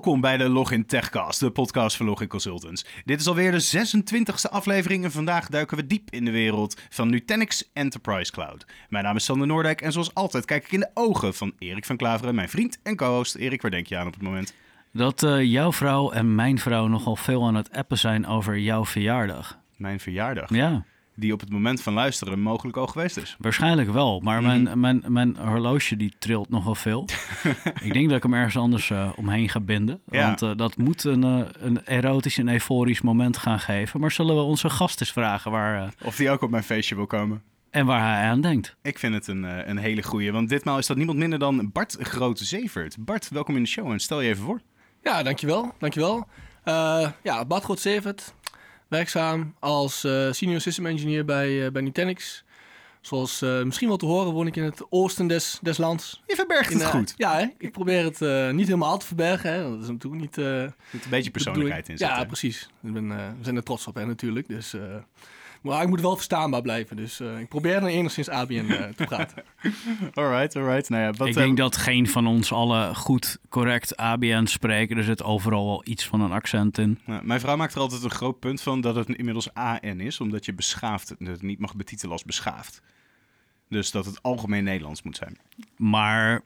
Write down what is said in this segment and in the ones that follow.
Welkom bij de Login Techcast, de podcast van Login Consultants. Dit is alweer de 26e aflevering en vandaag duiken we diep in de wereld van Nutanix Enterprise Cloud. Mijn naam is Sander Noordijk en zoals altijd kijk ik in de ogen van Erik van Klaveren, mijn vriend en co-host. Erik, waar denk je aan op het moment? Dat uh, jouw vrouw en mijn vrouw nogal veel aan het appen zijn over jouw verjaardag. Mijn verjaardag? Ja die op het moment van luisteren mogelijk al geweest is. Waarschijnlijk wel, maar mijn, mhm. mijn, mijn horloge die trilt nogal veel. ik denk dat ik hem ergens anders uh, omheen ga binden. Ja. Want uh, dat moet een, uh, een erotisch en euforisch moment gaan geven. Maar zullen we onze gast eens vragen waar... of die ook op mijn feestje wil komen. En waar hij aan denkt. Ik vind het een, een hele goeie, want ditmaal is dat niemand minder dan Bart Groot-Zevert. Bart, welkom in de show en stel je even voor. Ja, dankjewel. Dankjewel. ja, Bart Groot-Zevert, werkzaam als uh, senior system engineer bij, uh, bij Nutanix. Zoals uh, misschien wel te horen woon ik in het oosten des, des lands. Je verbergt het goed. Ja, hè? ik probeer het niet helemaal te verbergen. Hè? Dat is natuurlijk niet... er een beetje persoonlijkheid in zitten. Ja, precies. Ik ben, we zijn er trots op hè, natuurlijk. Dus maar ik moet wel verstaanbaar blijven. Dus uh, ik probeer dan enigszins ABN uh, te praten. alright, alright. Nou ja, wat, ik denk dat geen van ons alle goed correct ABN spreken. Er zit overal wel iets van een accent in. Nou, mijn vrouw maakt er altijd een groot punt van dat het inmiddels AN is. Omdat je beschaafd het niet mag betitelen als beschaafd. Dus dat het algemeen Nederlands moet zijn. Maar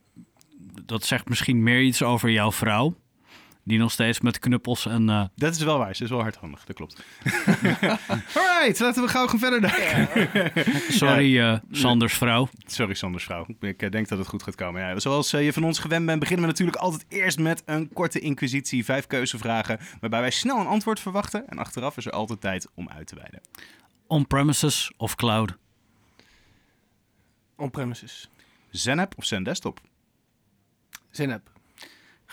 dat zegt misschien meer iets over jouw vrouw. Die nog steeds met knuppels en... Uh... Dat is wel waar, ze is wel hardhandig, dat klopt. Alright, laten we gauw gaan verder. Sorry, uh, Sanders vrouw. Sorry, Sanders vrouw. Ik uh, denk dat het goed gaat komen. Ja, zoals je van ons gewend bent, beginnen we natuurlijk altijd eerst met een korte inquisitie. Vijf keuzevragen, waarbij wij snel een antwoord verwachten. En achteraf is er altijd tijd om uit te wijden. On-premises of cloud? On-premises. ZenApp of ZenDesktop? ZenApp.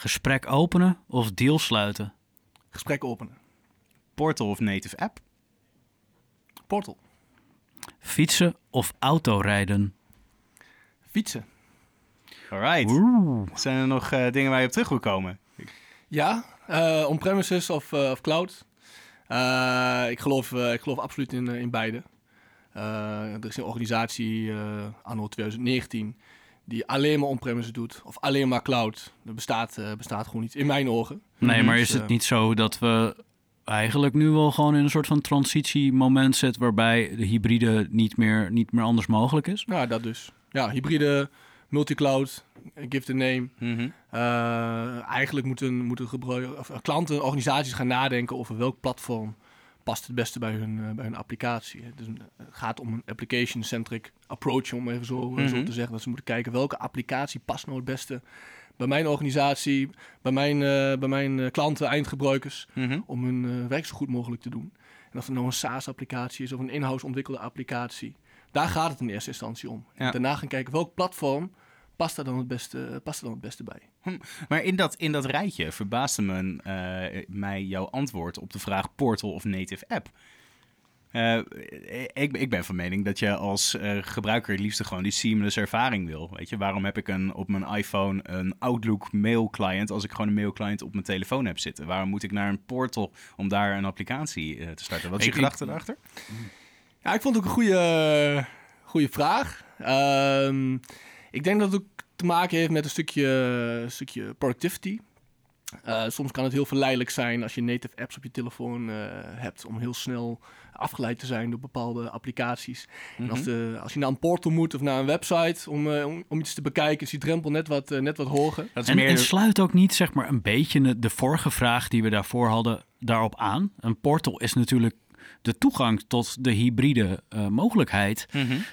Gesprek openen of deal sluiten? Gesprek openen. Portal of native app? Portal. Fietsen of autorijden? Fietsen. Alright. Zijn er nog uh, dingen waar je op terug wil komen? Ja, uh, on-premises of, uh, of cloud. ik, geloof, ik geloof absoluut in, in beide. er is een organisatie anno 2019 die alleen maar on-premises doet of alleen maar cloud. Dat bestaat, uh, bestaat gewoon niet in mijn ogen. Nee, maar dus, is het eh, niet zo dat we eigenlijk nu wel gewoon in een soort van transitiemoment zitten waarbij de hybride niet meer, niet meer anders mogelijk is? Ja, dat dus. Ja, hybride, multicloud, give the name. Mm eigenlijk moeten, moeten gebruik, of, klanten, organisaties gaan nadenken over welk platform past het beste bij hun, uh, bij hun applicatie. Dus het gaat om een application-centric approach, om even zo, zo, mhm. te zeggen. Dat ze moeten kijken welke applicatie past nou het beste bij mijn organisatie, bij mijn, uh, bij mijn klanten, eindgebruikers, mhm. om hun werk zo goed mogelijk te doen. En of het nou een SaaS-applicatie is of een in-house ontwikkelde applicatie, daar gaat het in eerste instantie om. En daarna gaan kijken welk platform past er dan het beste, past er dan het beste bij. Hm, maar in dat, in dat rijtje verbaasde me, uh, mij jouw antwoord op de vraag Portal of Native App. Uh, ik, ik, ben van mening dat je als uh, gebruiker het liefst gewoon die seamless ervaring wil. Weet je, waarom heb ik een, op mijn iPhone een Outlook mail client als ik gewoon een mail client op mijn telefoon heb zitten? Waarom moet ik naar een portal om daar een applicatie uh, te starten? Wat is je gedachte erachter? Ja, ik vond het ook een goede, goede vraag. Ehm, ik denk dat het ook te maken heeft met een stukje, stukje productivity. Uh, soms kan het heel verleidelijk zijn als je native apps op je telefoon uh, hebt om heel snel afgeleid te zijn door bepaalde applicaties. En als, mhm. de, als je naar een portal moet of naar een website om, uh, om, om, iets te bekijken, is die drempel net wat, net wat hoger. Dat is en, meer... en sluit ook niet zeg maar een beetje de vorige vraag die we daarvoor hadden daarop aan. Een portal is natuurlijk de toegang tot de hybride mogelijkheid. Mm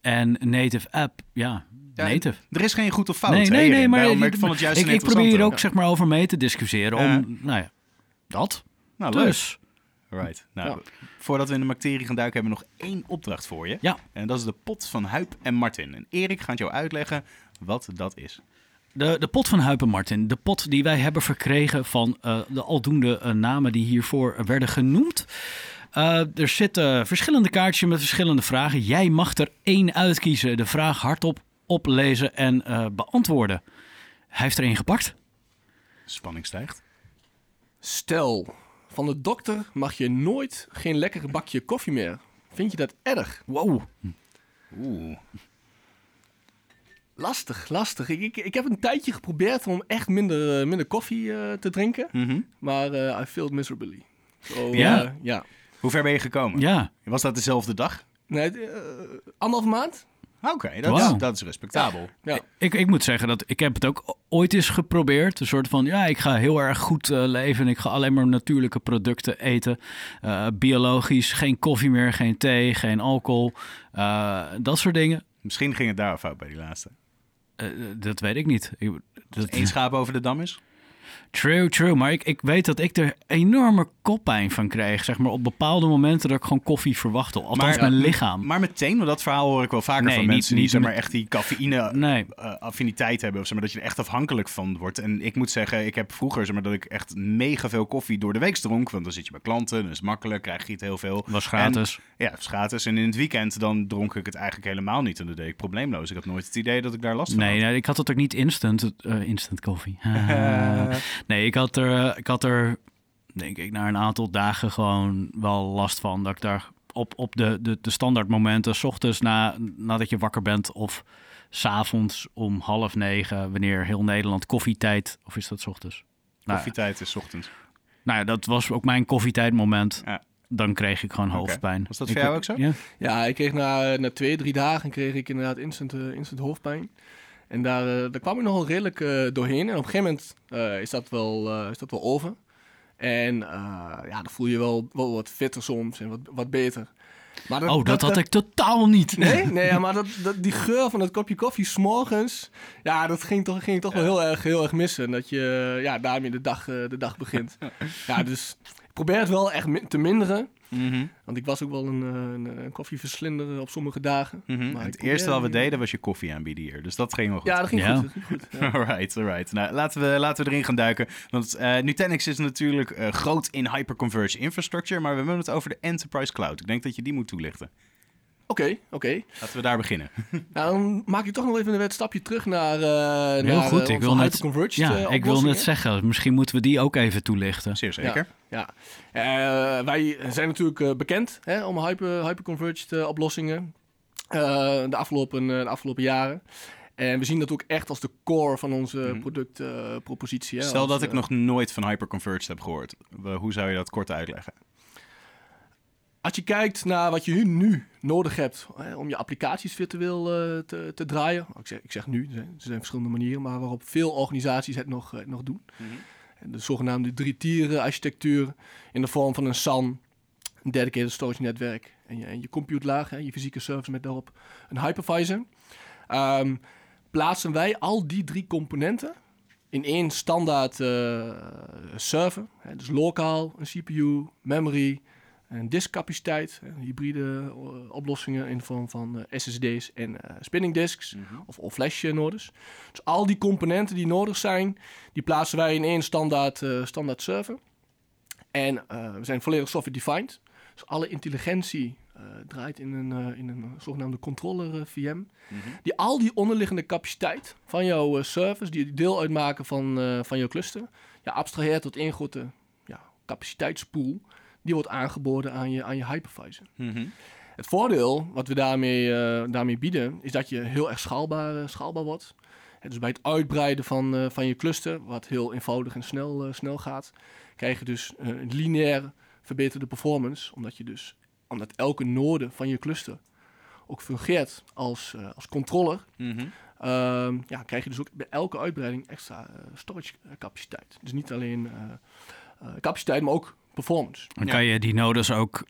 En native app, ja, native. Er is geen goed of fout. Nee, nee, nee, maar ik, vond het juist ik, ik probeer hier ook zeg maar over mee te discussiëren. Om, nou ja, dat. Nou, dus. Right. Nou, voordat we in de materie gaan duiken, hebben we nog één opdracht voor je. Ja. En dat is de pot van Huip en Martin. En Erik gaat jou uitleggen wat dat is. De, de pot van Huip en Martin. De pot die wij hebben verkregen van uh, de aldoende uh, namen die hiervoor werden genoemd. Uh, er zitten verschillende kaartjes met verschillende vragen. Jij mag er één uitkiezen. De vraag hardop oplezen en uh, beantwoorden. Hij heeft er één gepakt. Spanning stijgt. Stel, van de dokter mag je nooit geen lekker bakje koffie meer. Vind je dat erg? Wow. Oeh. Lastig, lastig. Ik, ik, ik heb een tijdje geprobeerd om echt minder, eh, minder koffie eh, te drinken. Mhm. Maar eh I failed miserably. Zo, Ja? eh, ja. Hoe ver ben je gekomen? Ja, Was dat dezelfde dag? Nee, eh, anderhalve maand? Oké, dat, dat is respectabel. Ja. ik, ik moet zeggen dat ik heb het ook ooit eens geprobeerd. Een soort van, ja, ik ga heel erg goed eh, leven. en Ik ga alleen maar natuurlijke producten eten. Eh, biologisch, geen koffie meer, geen thee, geen alcohol. eh, dat soort dingen. Misschien ging het daar fout bij die laatste. Eh, dat weet ik niet. Ik, dat, Eén schaap over de dam is? True, true. Maar ik, ik weet dat ik er enorme koppijn van kreeg. Zeg maar op bepaalde momenten dat ik gewoon koffie verwachtte. Althans, Maar- mijn lichaam. Maar meteen, want dat verhaal hoor ik wel vaker Nee, van niet- mensen die niet zeg met- maar, echt die cafeïne Nee. eh, affiniteit hebben. Of zeg maar, dat je er echt afhankelijk van wordt. En ik moet zeggen, ik heb vroeger zeg maar, dat ik echt mega veel koffie door de week dronk. Want dan zit je bij klanten, dan is het makkelijk, krijg je het heel veel. Was gratis. En, ja, het is gratis. En in het weekend dan dronk ik het eigenlijk helemaal niet. En dat deed ik probleemloos. Ik had nooit het idee dat ik daar last van Nee, had. nee, ik had het ook niet instant, eh, instant koffie. nee, ik had, er, ik had er, denk ik, na een aantal dagen gewoon wel last van. Dat ik daar op, op de, de, de standaard momenten, s ochtends na, nadat je wakker bent of s'avonds om half negen, wanneer heel Nederland koffietijd, of is dat 's ochtends? Nou, Koffietijd is 's ochtends. nou ja, dat was ook mijn koffietijdmoment. Ja. Dan kreeg ik gewoon hoofdpijn. Was dat Ik- voor jou ook zo? Ja. Ja, ik kreeg na, na twee, drie dagen kreeg ik inderdaad instant, eh, instant hoofdpijn. En daar, eh, daar kwam ik nogal redelijk eh, doorheen. En op een gegeven moment eh, is, dat wel, is dat wel over. En ja, dan voel je wel, wel wat fitter soms en wat, wat beter. Maar Oh, dat had ik totaal niet. Nee, nee maar dat, dat, die geur van dat kopje koffie s'morgens, ja, dat ging toch, ging toch wel heel erg, heel erg missen. Dat je ja, daarmee de dag, de dag begint. Ja, dus ik probeer het wel echt mi- te minderen. Mhm, Want ik was ook wel een, eh, een, een koffieverslinder op sommige dagen. mhm. Maar Het eerste wat we deden was je koffie aanbieden hier. Dus dat ging wel goed. Ja, dat ging Ja. goed. Dat ging goed ja. Alright, alright. Nou, laten we, laten we erin gaan duiken. Want eh Nutanix is natuurlijk eh, groot in hyperconverged infrastructure, maar we hebben het over de Enterprise Cloud. Ik denk dat je die moet toelichten. Oké, oké. Laten we daar beginnen. Nou, dan maak ik toch nog even een stapje terug naar, eh Heel naar goed, eh, ik onze wil net- hyperconverged, Ja, eh, ik wil net zeggen, misschien moeten we die ook even toelichten. Zeer zeker. Ja. Eh, wij zijn natuurlijk eh, bekend hè, om hyper, hyperconverged eh, oplossingen eh, de, afgelopen, eh, de afgelopen jaren. En we zien dat ook echt als de core van onze Mhm. productpropositie. Stel als, dat ik eh, nog nooit van hyperconverged heb gehoord. Hoe zou je dat kort uitleggen? Als je kijkt naar wat je nu nodig hebt hè, om je applicaties virtueel eh, te, te draaien. Ik zeg, ik zeg nu, er zijn, er zijn verschillende manieren, maar waarop veel organisaties het nog, eh, nog doen. De zogenaamde drie-tieren architectuur in de vorm van een SAN, een dedicated storage netwerk en je, en je compute laag, hè, je fysieke service met daarop een hypervisor. Ehm, plaatsen wij al die drie componenten in één standaard eh, server, hè, dus lokaal, een CPU, memory, en diskcapaciteit, hybride eh, oplossingen in de vorm van eh, SSD's en eh, spinning disks of, of flash eh, nodes. Dus al die componenten die nodig zijn, die plaatsen wij in één standaard, standaard server. En we zijn volledig software defined. Dus alle intelligentie draait in een, in een zogenaamde controller eh, VM. Die al die onderliggende capaciteit van jouw servers, die deel uitmaken van, van jouw cluster, ja, abstraheert tot één grote ja, capaciteitspool. Die wordt aangeboden aan je, aan je hypervisor. Mhm. Het voordeel wat we daarmee, eh, daarmee bieden, is dat je heel erg schaalbaar, eh, schaalbaar wordt. Dus bij het uitbreiden van, eh, van je cluster, wat heel eenvoudig en snel, snel gaat, krijg je dus een lineair verbeterde performance. Omdat, je dus, omdat elke node van je cluster ook fungeert als, als controller. Mhm. Ehm, ja, krijg je dus ook bij elke uitbreiding extra storage capaciteit. Dus niet alleen capaciteit, maar ook performance. Dan Ja. kan je die nodes ook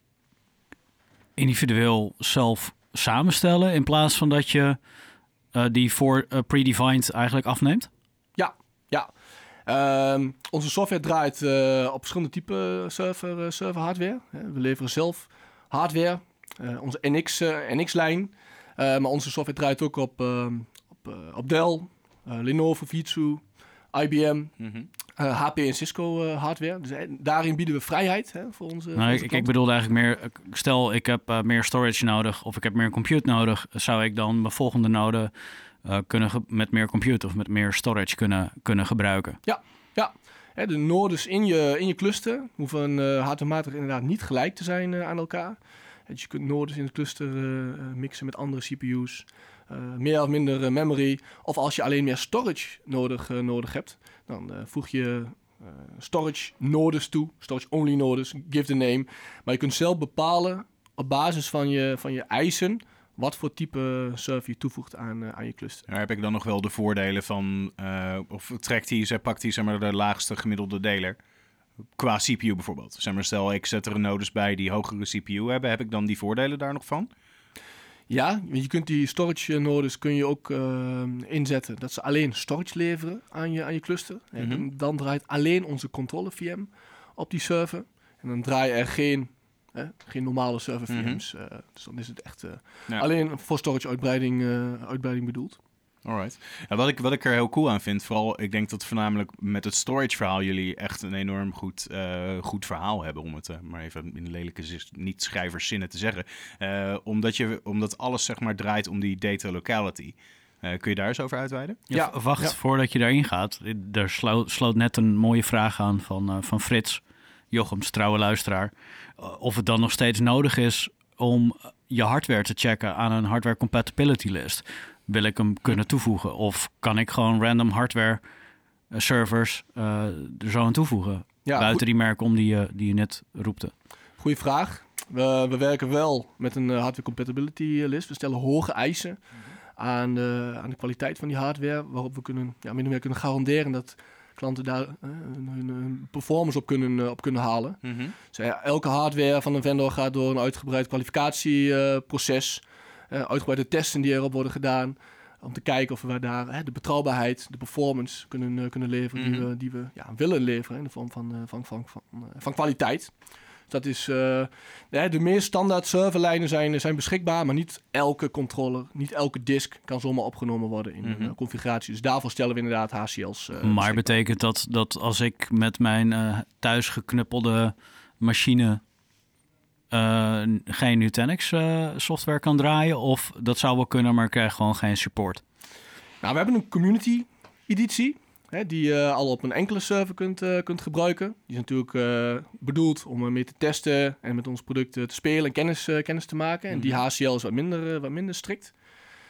individueel zelf samenstellen in plaats van dat je eh, die voor eh, predefined eigenlijk afneemt? Ja, ja. Ehm, onze software draait eh, op verschillende typen server, server hardware. Hè, We leveren zelf hardware, eh, onze NX, eh, NX-lijn. Eh, maar onze software draait ook op, ehm, op, eh, op Dell, eh, Lenovo, Fujitsu, IBM, Mhm. Eh, HP en Cisco eh, hardware. Dus eh, daarin bieden we vrijheid hè, voor onze, Nou, onze ik, ik bedoelde eigenlijk meer, eh, stel ik heb eh, meer storage nodig of ik heb meer compute nodig, zou ik dan mijn volgende node eh, kunnen met meer compute of met meer storage kunnen, kunnen gebruiken? Hè, de nodes in je, in je cluster hoeven eh hardwarematig inderdaad niet gelijk te zijn eh, aan elkaar. Je kunt nodes in het cluster eh, eh, mixen met andere CPU's. meer of minder memory. Of als je alleen meer storage nodig, nodig hebt, dan voeg je storage nodes toe. Storage only nodes, give the name. Maar je kunt zelf bepalen op basis van je, van je eisen wat voor type server je toevoegt aan, aan je cluster. Daar heb ik dan nog wel de voordelen van, of trekt hij, pakt hij zeg maar, de laagste gemiddelde deler qua CPU bijvoorbeeld. Zeg maar, stel ik zet er nodes bij die hogere CPU hebben, heb ik dan die voordelen daar nog van? Ja, je kunt die storage nodes kun je ook uh, inzetten dat ze alleen storage leveren aan je, aan je cluster. En mhm. dan draait alleen onze controle VM op die server. En dan draai er geen, hè, geen normale server mhm. VM's. uh, dus dan is het echt uh, alleen voor storage uitbreiding, uitbreiding bedoeld. Alright. Ja, wat, ik, wat ik er heel cool aan vind, vooral ik denk dat voornamelijk met het storage verhaal jullie echt een enorm goed, uh, goed verhaal hebben, om het uh, maar even in lelijke niet-schrijverszinnen te zeggen. Uh, omdat, je, omdat alles zeg maar draait om die data locality. kun je daar eens over uitweiden? Ja, wacht voordat je daarin gaat. Er sloot, sloot, net een mooie vraag aan van, van Frits, Jochems, trouwe luisteraar. of het dan nog steeds nodig is om je hardware te checken aan een hardware compatibility list wil ik hem kunnen toevoegen? Of kan ik gewoon random hardware uh, servers uh, er zo aan toevoegen? Ja, buiten die merken om die, je, die je net roepte. Goeie vraag. We, we werken wel met een uh, hardware compatibility list. We stellen hoge eisen aan de, aan de kwaliteit van die hardware, waarop we kunnen, ja, min of meer kunnen garanderen dat klanten daar hun, performance op kunnen, op kunnen halen. Mm -hmm. elke hardware van een vendor gaat door een uitgebreid kwalificatieproces. Uh, uitgebreide testen die erop worden gedaan. Om te kijken of we daar hè, de betrouwbaarheid, de performance kunnen, uh, kunnen leveren die mhm. we, die we ja, willen leveren in de vorm van, uh, van, van, van, van kwaliteit. Dat is, de, de meer standaard serverlijnen zijn, zijn beschikbaar, maar niet elke controller, niet elke disk kan zomaar opgenomen worden in een mhm. configuratie. Dus daarvoor stellen we inderdaad HCL's. Uh, maar betekent dat dat als ik met mijn uh, thuis geknuppelde machine uh, geen Nutanix uh, software kan draaien. Of dat zou wel kunnen, maar ik krijg gewoon geen support. Nou, we hebben een community editie. Hè, die je uh, al op een enkele server kunt, kunt gebruiken. Die is natuurlijk bedoeld om mee te testen en met ons product te spelen en kennis, kennis te maken. En die HCL mhm. is wat minder, wat minder strikt.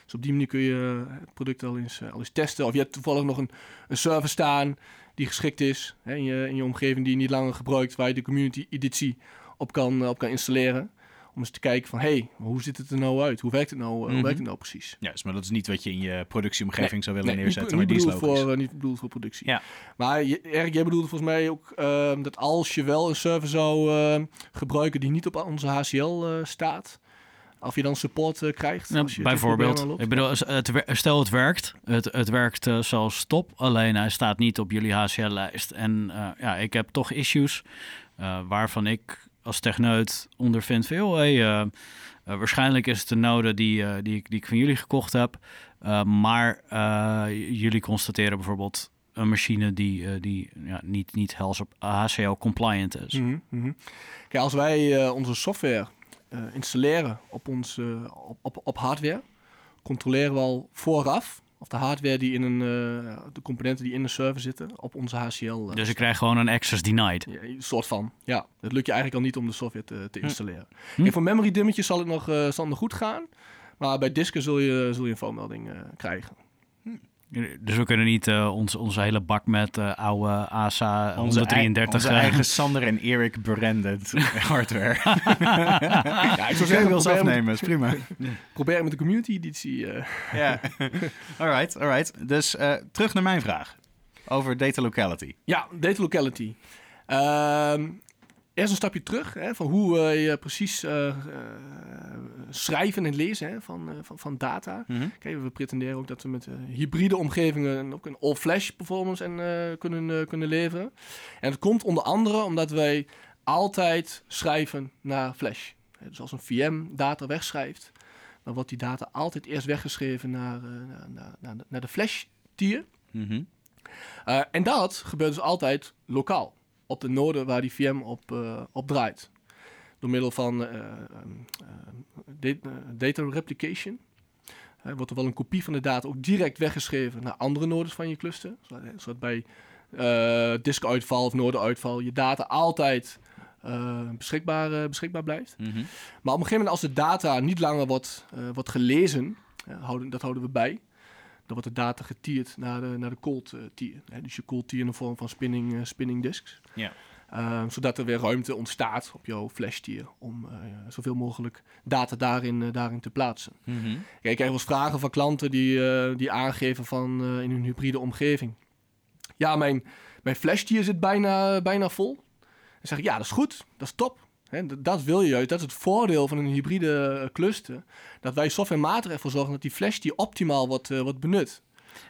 Dus op die manier kun je het product al eens, al eens testen. Of je hebt toevallig nog een, een server staan die geschikt is hè, in, je, in je omgeving die je niet langer gebruikt, waar je de community editie op kan, op kan installeren. Om eens te kijken van, hé, hey, hoe ziet het er nou uit? Hoe werkt het nou, hoe mhm. werkt het nou precies? Ja, maar dat is niet wat je in je productieomgeving zou willen neerzetten. Niet, maar niet, bedoeld voor, uh, niet bedoeld voor productie. Ja. Maar je, Erik, jij bedoelde volgens mij ook uh, dat als je wel een server zou uh, gebruiken die niet op onze HCL eh, staat... Of je dan support krijgt. Ja, je bijvoorbeeld. Ik bedoel, het, stel het werkt. Het, het werkt zoals top. Alleen hij staat niet op jullie HCL-lijst. En ja, ik heb toch issues waarvan ik als techneut ondervind veel. Hey, uh, waarschijnlijk is het een node die, uh, die, die ik van jullie gekocht heb. maar jullie constateren bijvoorbeeld een machine die, die ja, niet, niet op HCL compliant is. Mm -hmm. Kijk, als wij onze software installeren op, ons, op, op, op hardware, controleren we al vooraf of de hardware die in een, uh, de componenten die in de server zitten, op onze HCL. Uh, eh, dus ik krijg gewoon een access denied? Ja, een soort van, ja. Het lukt je eigenlijk al niet om de software te, te hm. installeren. Hm. voor memory dimmetjes zal het nog, uh, zal het nog goed gaan. Maar bij disken zul je, zul je een foutmelding krijgen. Dus we kunnen niet uh, ons, onze hele bak met uh, oude ASA 133... Onze eigen Sander en Erik branded hardware. ja, ik zou zeggen, wil ze afnemen, is prima. Probeer met de community editie. Uh. ja, alright, alright. Dus terug naar mijn vraag over data locality. Ja, data locality. Ehm, eerst een stapje terug, hè, van hoe uh, je precies uh, schrijven en lezen hè, van, van, van data. Mm Kijk, we pretenderen ook dat we met hybride omgevingen ook een all-flash performance en, kunnen, kunnen leveren. En dat komt onder andere omdat wij altijd schrijven naar flash. Dus als een VM data wegschrijft, dan wordt die data altijd eerst weggeschreven naar, naar, naar, naar, de flash tier. Mm en dat gebeurt dus altijd lokaal op de node waar die VM op, uh, op draait. Door middel van uh, uh, data replication wordt er wel een kopie van de data ook direct weggeschreven naar andere nodes van je cluster. Zodat bij diskuitval of nodeuitval je data altijd beschikbaar, beschikbaar blijft. Mhm. Maar op een gegeven moment als de data niet langer wordt, wordt gelezen houden, dat houden we bij. Dan wordt de data getierd naar de, naar de cold uh, tier. Hè, dus je cold tier in de vorm van spinning, uh, spinning disks. Ja. Uh, zodat er weer ruimte ontstaat op jouw flash tier om zoveel mogelijk data daarin, daarin te plaatsen. Mm -hmm. Kijk, ik krijg wel eens vragen van klanten die, die aangeven van in hun hybride omgeving. Ja, mijn, mijn flash tier zit bijna, bijna vol. Dan zeg ik, ja, dat is goed, dat is top. He, dat wil je juist. Dat is het voordeel van een hybride cluster. Dat wij softwarematig ervoor zorgen dat die flash die optimaal wordt, uh, wordt benut.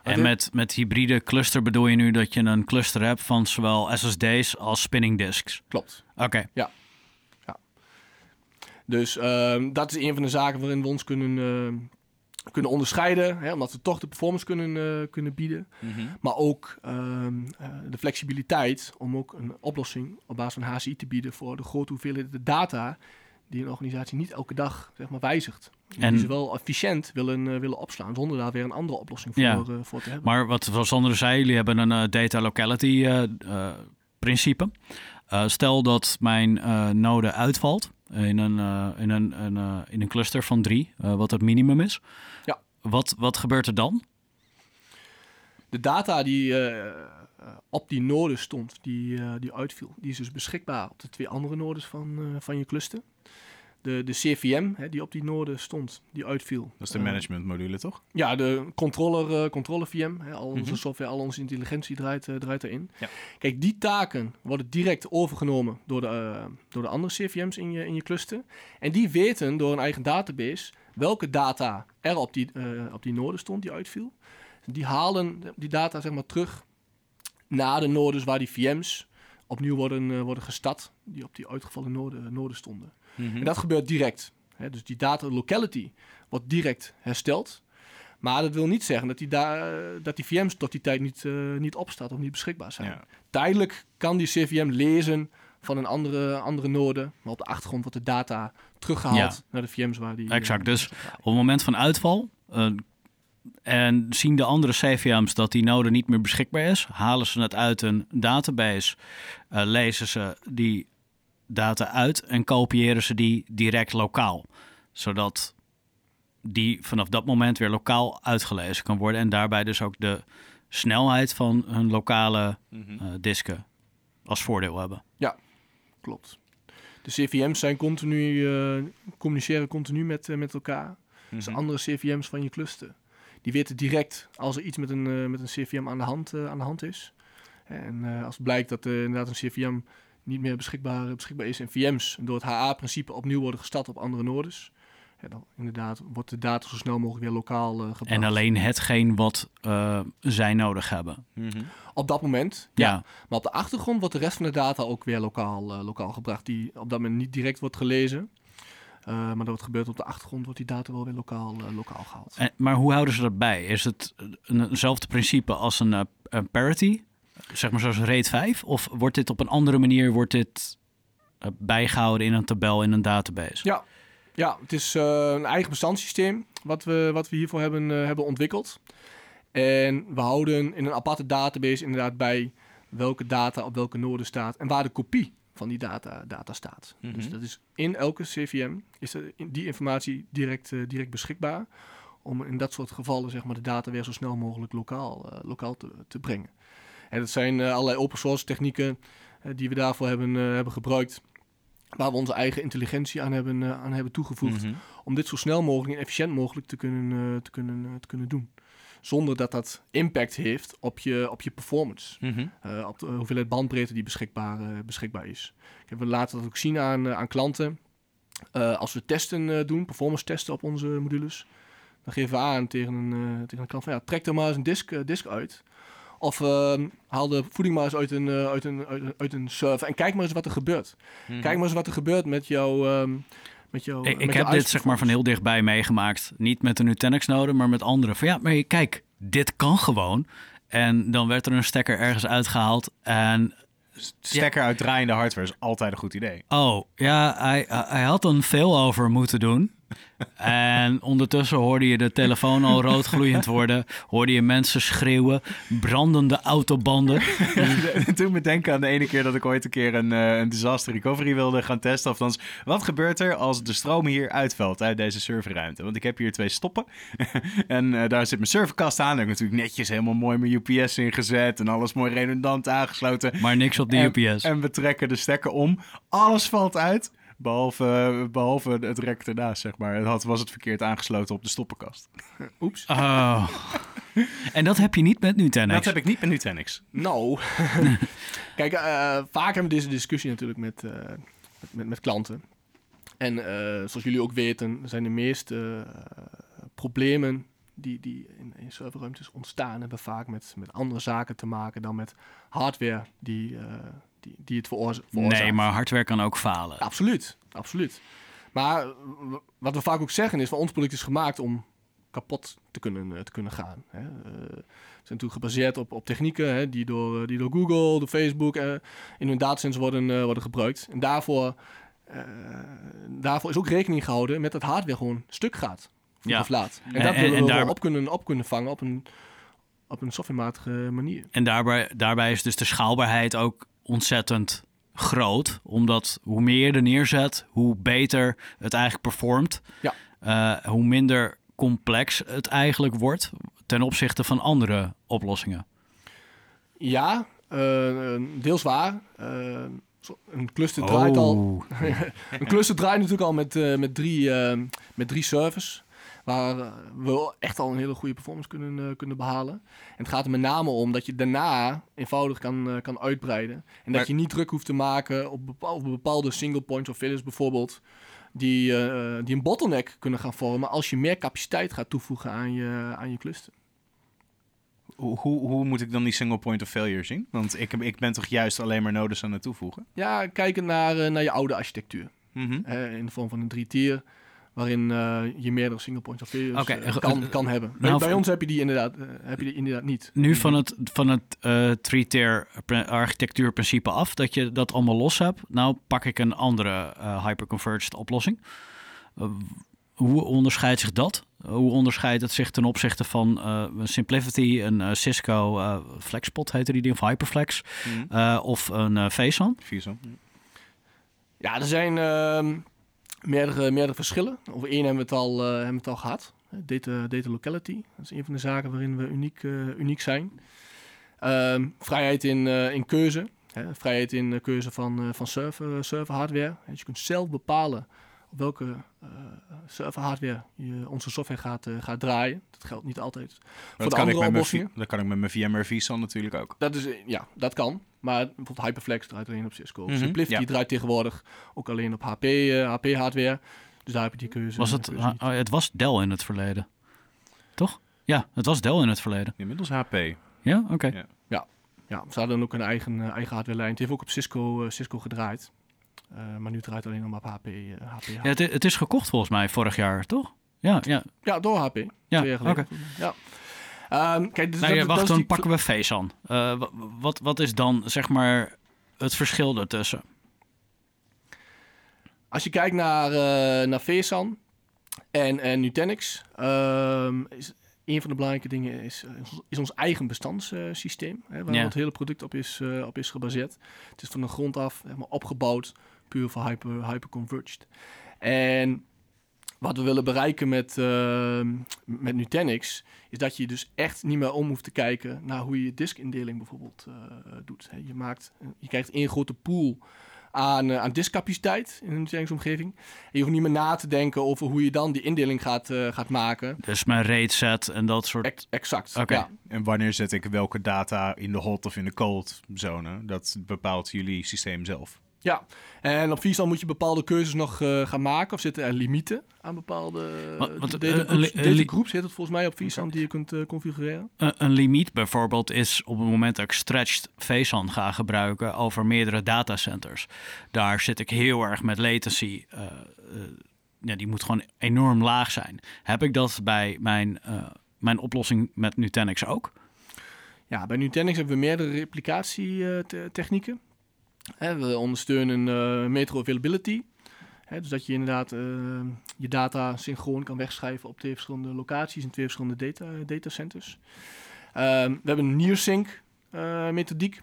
En met, met hybride cluster bedoel je nu dat je een cluster hebt van zowel SSD's als spinning disks? Klopt. Oké. Ja. ja. Dus uh, dat is een van de zaken waarin we ons kunnen, uh, kunnen onderscheiden. Hè, omdat we toch de performance kunnen, uh, kunnen bieden. Mm -hmm. Maar ook ehm, de flexibiliteit om ook een oplossing op basis van HCI te bieden voor de grote hoeveelheid data die een organisatie niet elke dag zeg maar, wijzigt. En die ze wel efficiënt willen, uh, willen opslaan, zonder daar weer een andere oplossing voor, ja. voor te hebben. Maar wat zoals Sander zei, jullie hebben een data locality principe. stel dat mijn node uitvalt in een, in een, een in een cluster van drie, wat het minimum is. Ja. Wat, wat gebeurt er dan? De data die op die node stond, die, die uitviel, die is dus beschikbaar op de twee andere nodes van, van je cluster de, de CVM hè, die op die noorden stond, die uitviel. Dat is de management module, toch? Ja, de controller, uh, controller VM. Hè, al onze Mhm. software, al onze intelligentie draait, uh, draait erin. Ja. Kijk, die taken worden direct overgenomen door de, uh, door de andere CVM's in je, in je cluster. En die weten door een eigen database welke data er op die, op die node stond, die uitviel. Die halen die data zeg maar terug naar de nodes waar die VM's opnieuw worden, worden gestart, die op die uitgevallen noden, noden stonden. Mm -hmm. En dat gebeurt direct. Hè? Dus die data locality wordt direct hersteld. Maar dat wil niet zeggen dat die, dat die VM's tot die tijd niet, uh, niet opstaat of niet beschikbaar zijn. Ja. Tijdelijk kan die CVM lezen van een andere, andere node. Maar op de achtergrond wordt de data teruggehaald Ja. naar de VM's waar die... Exact. uh, Dus op het moment van uitval uh, en zien de andere CVM's dat die node niet meer beschikbaar is, halen ze het uit een database, lezen ze die data uit en kopiëren ze die direct lokaal. Zodat die vanaf dat moment weer lokaal uitgelezen kan worden en daarbij dus ook de snelheid van hun lokale mm -hmm. uh, disken als voordeel hebben. Ja, klopt. De CVM's zijn continu, uh, communiceren continu met, uh, met elkaar. Mm -hmm. Dus andere CVM's van je cluster. Die weten direct als er iets met een, met een CVM aan de hand, aan de hand is. En als blijkt dat inderdaad een CVM niet meer beschikbaar, beschikbaar is en VM's door het HA-principe opnieuw worden gestart op andere nodes. Ja, dan inderdaad wordt de data zo snel mogelijk weer lokaal uh, gebracht. En alleen hetgeen wat uh, zij nodig hebben. Mm -hmm. Op dat moment, ja. Ja. Maar op de achtergrond wordt de rest van de data ook weer lokaal, uh, lokaal gebracht. Die op dat moment niet direct wordt gelezen. Uh, maar dat wat gebeurt op de achtergrond, wordt die data wel weer lokaal, uh, lokaal gehaald. En, maar hoe houden ze dat bij? Is het een, eenzelfde principe als een, een parity? Zeg maar zoals RAID 5? Of wordt dit op een andere manier wordt dit, uh, bijgehouden in een tabel in een database? Ja, ja het is uh, een eigen bestandssysteem wat we, wat we hiervoor hebben, uh, hebben ontwikkeld. En we houden in een aparte database inderdaad bij welke data op welke node staat en waar de kopie van die data, data staat. Mhm. Dus dat is in elke CVM is er die informatie direct, uh, direct beschikbaar om in dat soort gevallen zeg maar, de data weer zo snel mogelijk lokaal, uh, lokaal te, te brengen. En dat zijn uh, allerlei open source technieken uh, die we daarvoor hebben, uh, hebben gebruikt. Waar we onze eigen intelligentie aan hebben, aan hebben toegevoegd. Mm -hmm. Om dit zo snel mogelijk en efficiënt mogelijk te kunnen, te kunnen, te kunnen doen. Zonder dat dat impact heeft op je, op je performance. Mm -hmm. op de hoeveelheid bandbreedte die beschikbaar, beschikbaar is. We laten dat ook zien aan, aan klanten. als we testen doen, performance testen op onze modules. Dan geven we aan tegen een, tegen een klant van ja, trek er maar eens een disk, disk uit. Of uh, haal de voeding maar eens uit een, uh, uit, een, uit, uit, een server en kijk maar eens wat er gebeurt. Mhm. Mm -hmm. Kijk maar eens wat er gebeurt met jouw. Um, met jou, ik met ik heb dit zeg maar van heel dichtbij meegemaakt. Niet met de Nutanix-node, maar met andere. Van ja, maar kijk, dit kan gewoon. En dan werd er een stekker ergens uitgehaald. En stekker ja. uit draaiende hardware is altijd een goed idee. Oh, ja, hij, hij had een failover moeten doen. En ondertussen hoorde je de telefoon al roodgloeiend worden. Hoorde je mensen schreeuwen. Brandende autobanden. Toen me denken aan de ene keer dat ik ooit een keer een, uh, een disaster recovery wilde gaan testen. Althans, wat gebeurt er als de stroom hier uitvalt uit deze serverruimte? Want ik heb hier twee stoppen. en uh, daar zit mijn serverkast aan. Daar heb ik natuurlijk netjes helemaal mooi mijn UPS ingezet. En alles mooi redundant aangesloten. Maar niks op die UPS. En we trekken de stekker om. Alles valt uit. Behalve, behalve het rek ernaast, zeg maar. Het had, was het verkeerd aangesloten op de stoppenkast. Oeps. Oh. en dat heb je niet met Nutanix? Dat heb ik niet met Nutanix. Nou, kijk, uh, vaak hebben we deze discussie natuurlijk met, uh, met, met, klanten. En uh, zoals jullie ook weten, zijn de meeste problemen die, die in, in serverruimtes ontstaan, hebben vaak met, met andere zaken te maken dan met hardware die die, die het veroorzaakt. Nee, maar hardware kan ook falen. Absoluut, absoluut. Maar wat we vaak ook zeggen is, van ons product is gemaakt om kapot te kunnen, eh, te kunnen gaan. Hè. Uh, zijn natuurlijk gebaseerd op, op technieken hè, die, door, die door Google, door Facebook uh, in hun datacenters worden, uh, worden gebruikt. En daarvoor, daarvoor is ook rekening gehouden met dat hardware gewoon stuk gaat. Ja. Of laat. En, en dat willen we daar... op, kunnen, op kunnen vangen op een, op een softwarematige manier. En daarbij, daarbij is dus de schaalbaarheid ook ontzettend groot. Omdat hoe meer je er neerzet, hoe beter het eigenlijk performt. Ja. Uh, hoe minder complex het eigenlijk wordt ten opzichte van andere oplossingen. Ja, uh, deels waar. Uh, een cluster draait oh. al. een cluster draait natuurlijk al met, met, drie, met drie servers waar eh, we echt al een hele goede performance kunnen, uh, kunnen behalen. En het gaat er met name om dat je daarna eenvoudig kan, uh, kan uitbreiden. En dat je niet druk hoeft te maken op bepaalde, bepaalde single points of failures bijvoorbeeld. Die, uh, die een bottleneck kunnen gaan vormen als je meer capaciteit gaat toevoegen aan je, aan je cluster. Hoe, hoe, moet ik dan die single point of failure zien? Want ik, ik ben toch juist alleen maar nodes aan het toevoegen? Ja, kijken naar, naar je oude architectuur. Mm -hmm. in de vorm van een drie-tier waarin uh, je meerdere single points of failures okay, uh, kan, kan hebben. Nou, bij, bij ons heb je die inderdaad, uh, heb je die inderdaad niet. Nu van het, van het three-tier architectuurprincipe af, dat je dat allemaal los hebt. Nou pak ik een andere hyperconverged oplossing. hoe onderscheidt zich dat? Hoe onderscheidt het zich ten opzichte van Simplicity, een Cisco FlexPod heette die ding, of Hyperflex, mm. of een uh, VSAN? Ja, er zijn ehm, meerdere, verschillen. Over één hebben we het al, uh, hebben het al gehad. Data, data locality. Dat is een van de zaken waarin we uniek, uh, uniek zijn. Uh, vrijheid in, uh, in keuze. Hè? Vrijheid in keuze van, van server, server hardware. Dus je kunt zelf bepalen op welke uh, server hardware je onze software gaat, uh, gaat draaien. Dat geldt niet altijd voor dat de andere oplossingen. Dat kan ik met mijn VMware vSAN natuurlijk ook. Dat is, ja, dat kan. Maar bijvoorbeeld Hyperflex draait alleen op Cisco. Mm -hmm. Simplicity draait tegenwoordig ook alleen op HP, uh, HP hardware. Dus daar heb je die keuze. Was het, keuze uh, het was Dell in het verleden. Toch? Ja, het was Dell in het verleden. Inmiddels HP. Ja, oké. Okay. Ja. ja. Ja, ze hadden ook een eigen, eigen hardware lijn. Het heeft ook op Cisco, Cisco gedraaid. Uh, maar nu draait alleen nog maar op HP. Uh, HP, Ja, het, het, is gekocht volgens mij vorig jaar, toch? Ja, ja. ja door HP. Ja, oké. Okay. Ja. Um, kijk, dus dat, wacht, dan die... pakken we aan. Uh, wat, wat is dan, zeg maar, het verschil ertussen? Als je kijkt naar, uh, naar VSAN en, en Nutanix, um, is een van de belangrijke dingen is, is ons eigen bestandssysteem, uh, waar ja. het hele product op is, uh, op is gebaseerd. Het is van de grond af helemaal opgebouwd, puur voor hyper, hyperconverged. En wat we willen bereiken met, uh, met Nutanix, is dat je dus echt niet meer om hoeft te kijken naar hoe je diskindeling bijvoorbeeld uh, doet. je, maakt, je krijgt één grote pool aan, uh, aan diskcapaciteit in een Nutanix-omgeving. En je hoeft niet meer na te denken over hoe je dan die indeling gaat, uh, gaat maken. Dus mijn rate set en dat soort... Ex exact, okay. ja. En wanneer zet ik welke data in de hot of in de cold zone? Dat bepaalt jullie systeem zelf. Ja, en op vSAN moet je bepaalde keuzes nog uh, gaan maken. Of zitten er limieten aan bepaalde wat, datagroeps? Datagroeps heet het volgens mij op vSAN die je kunt uh, configureren. Een, een, limiet bijvoorbeeld is op het moment dat ik stretched vSAN ga gebruiken over meerdere datacenters. Daar zit ik heel erg met latency. Ja, die moet gewoon enorm laag zijn. Heb ik dat bij mijn, mijn oplossing met Nutanix ook? Ja, bij Nutanix hebben we meerdere replicatietechnieken. We ondersteunen uh, metro availability. Hè, dus dat je inderdaad eh, je data synchroon kan wegschrijven op twee verschillende locaties en twee verschillende data, datacenters. Ehm, we hebben een NearSync uh, methodiek.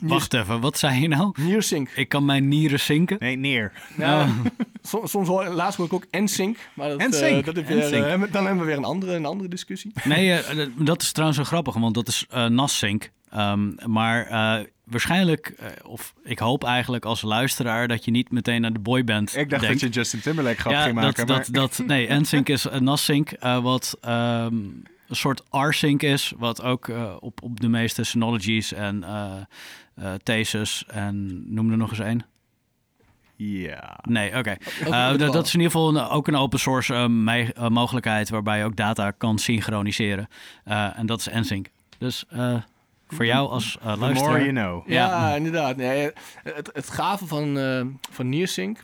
Wacht even, wat zei je nou? NearSync. Ik kan mijn nieren zinken? Nee, neer. Ja, soms, soms hoor, laatst hoor ik ook NSYNC. Maar dat, NSYNC. dat is weer, uh, dan hebben we weer een andere, een andere discussie. Nee, uh, dat is trouwens zo grappig, want dat is uh, NASSync. Um, maar waarschijnlijk, of ik hoop eigenlijk als luisteraar dat je niet meteen naar de boyband Ik dacht denkt. dat je Justin Timberlake grap ja, ging maken. Dat, maar... dat, dat, nee, NSYNC is NASSync, wat um, een soort R-Sync is, wat ook uh, op, op de meeste Synologies en uh, uh, Thesis en noem er nog eens één. Ja. Nee, oké. Okay. Uh, dat is in ieder geval een, ook een open source uh, me uh, mogelijkheid waarbij je ook data kan synchroniseren. en dat is NSYNC. Dus voor jou als luisteraar... The more you know. Ja, ja inderdaad. Nee, het, het gave van, van NearSync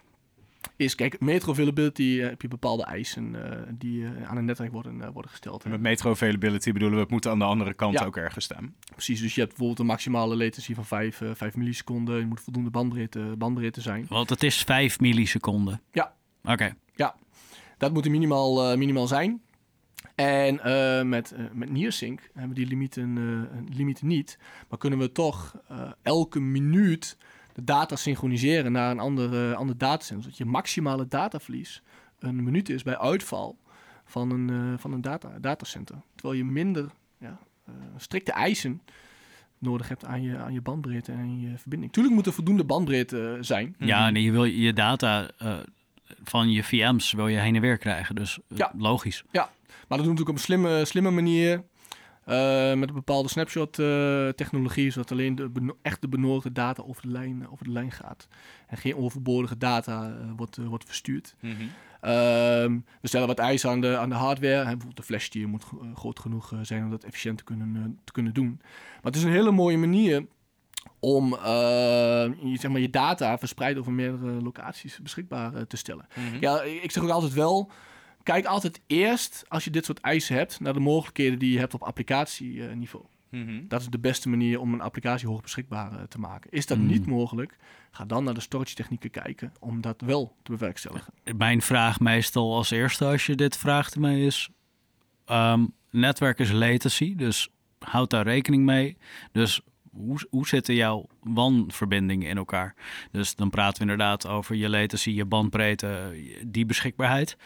is, kijk, metro availability uh, heb je bepaalde eisen uh, die uh, aan een netwerk worden, worden gesteld. En met metro availability bedoelen we, het moet aan de andere kant ja. ook ergens staan. Precies, dus je hebt bijvoorbeeld een maximale latency van 5, 5 milliseconden. Je moet voldoende bandbreedte, bandbreedte zijn. Want het is 5 milliseconden? Ja. Oké. Okay. Ja, dat moet er minimaal, minimaal zijn. En uh, met, uh, met NearSync hebben we die limieten, uh, limieten niet. Maar kunnen we toch elke minuut de data synchroniseren naar een andere, ander datacenter. Zodat je maximale dataverlies een minuut is bij uitval van een, uh, van een data, datacenter. Terwijl je minder ja, uh, strikte eisen nodig hebt aan je, aan je bandbreedte en je verbinding. Tuurlijk moet er voldoende bandbreedte zijn. Ja, nee, je wil je data uh, van je VM's wil je heen en weer krijgen. Dus ja. logisch. Ja, maar dat doen we natuurlijk op een slimme, slimme manier. Uh, met een bepaalde snapshot-technologie, uh, zodat alleen de echt de benodigde data over de lijn, over de lijn gaat. En geen overbodige data uh, wordt, wordt verstuurd. Mm -hmm. we stellen wat eisen aan de, aan de hardware. Hè, bijvoorbeeld de flashtier moet groot genoeg zijn om dat efficiënt te kunnen, te kunnen doen. Maar het is een hele mooie manier om je, zeg maar, je data verspreid over meerdere locaties beschikbaar te stellen. Mm -hmm. Ja, ik zeg ook altijd wel kijk altijd eerst, als je dit soort eisen hebt, naar de mogelijkheden die je hebt op applicatieniveau. Mm -hmm. Dat is de beste manier om een applicatie hoog beschikbaar uh, te maken. Is dat mm. niet mogelijk, ga dan naar de storage technieken kijken om dat wel te bewerkstelligen. Mijn vraag meestal als eerste als je dit vraagt mij is, um, netwerk is latency, dus houd daar rekening mee. Dus hoe, hoe zitten jouw WAN-verbindingen in elkaar? Dus dan praten we inderdaad over je latency, je bandbreedte, die beschikbaarheid.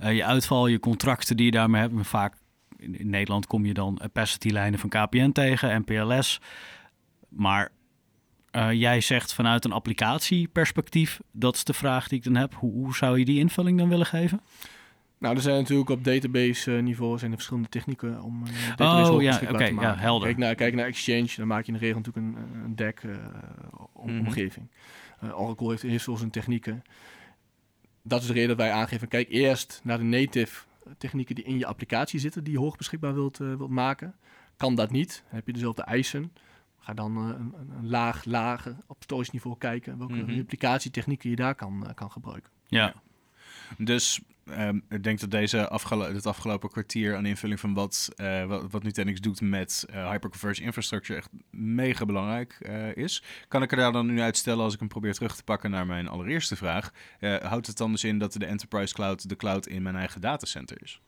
Uh, je uitval, je contracten die je daarmee hebt. Vaak in, in Nederland kom je dan capacity-lijnen van KPN tegen, MPLS. Maar uh, jij zegt vanuit een applicatieperspectief, dat is de vraag die ik dan heb. Hoe, hoe zou je die invulling dan willen geven? Nou, er zijn natuurlijk op database niveau zijn er verschillende technieken om een database oh, ja, okay, te maken. Ja, helder. Kijk naar, kijk naar Exchange, dan maak je in de regel natuurlijk een, een deck uh, om, mm -hmm. omgeving. Uh, Oracle heeft, heeft zo zijn technieken. Dat is de reden dat wij aangeven, kijk eerst naar de native technieken die in je applicatie zitten, die je hoog beschikbaar wilt, uh, wilt maken. Kan dat niet, dan heb je dezelfde eisen. Ga dan een, een, laag lager op storage niveau kijken welke mm -hmm. applicatietechnieken je daar kan, kan gebruiken. Ja. Dus um, ik denk dat deze afgelo het afgelopen kwartier aan invulling van wat, uh, wat, Nutanix doet met uh, hyperconverged infrastructure echt mega belangrijk uh, is. Kan ik er daar dan nu uitstellen als ik hem probeer terug te pakken naar mijn allereerste vraag? houdt het dan dus in dat de enterprise cloud de cloud in mijn eigen datacenter is?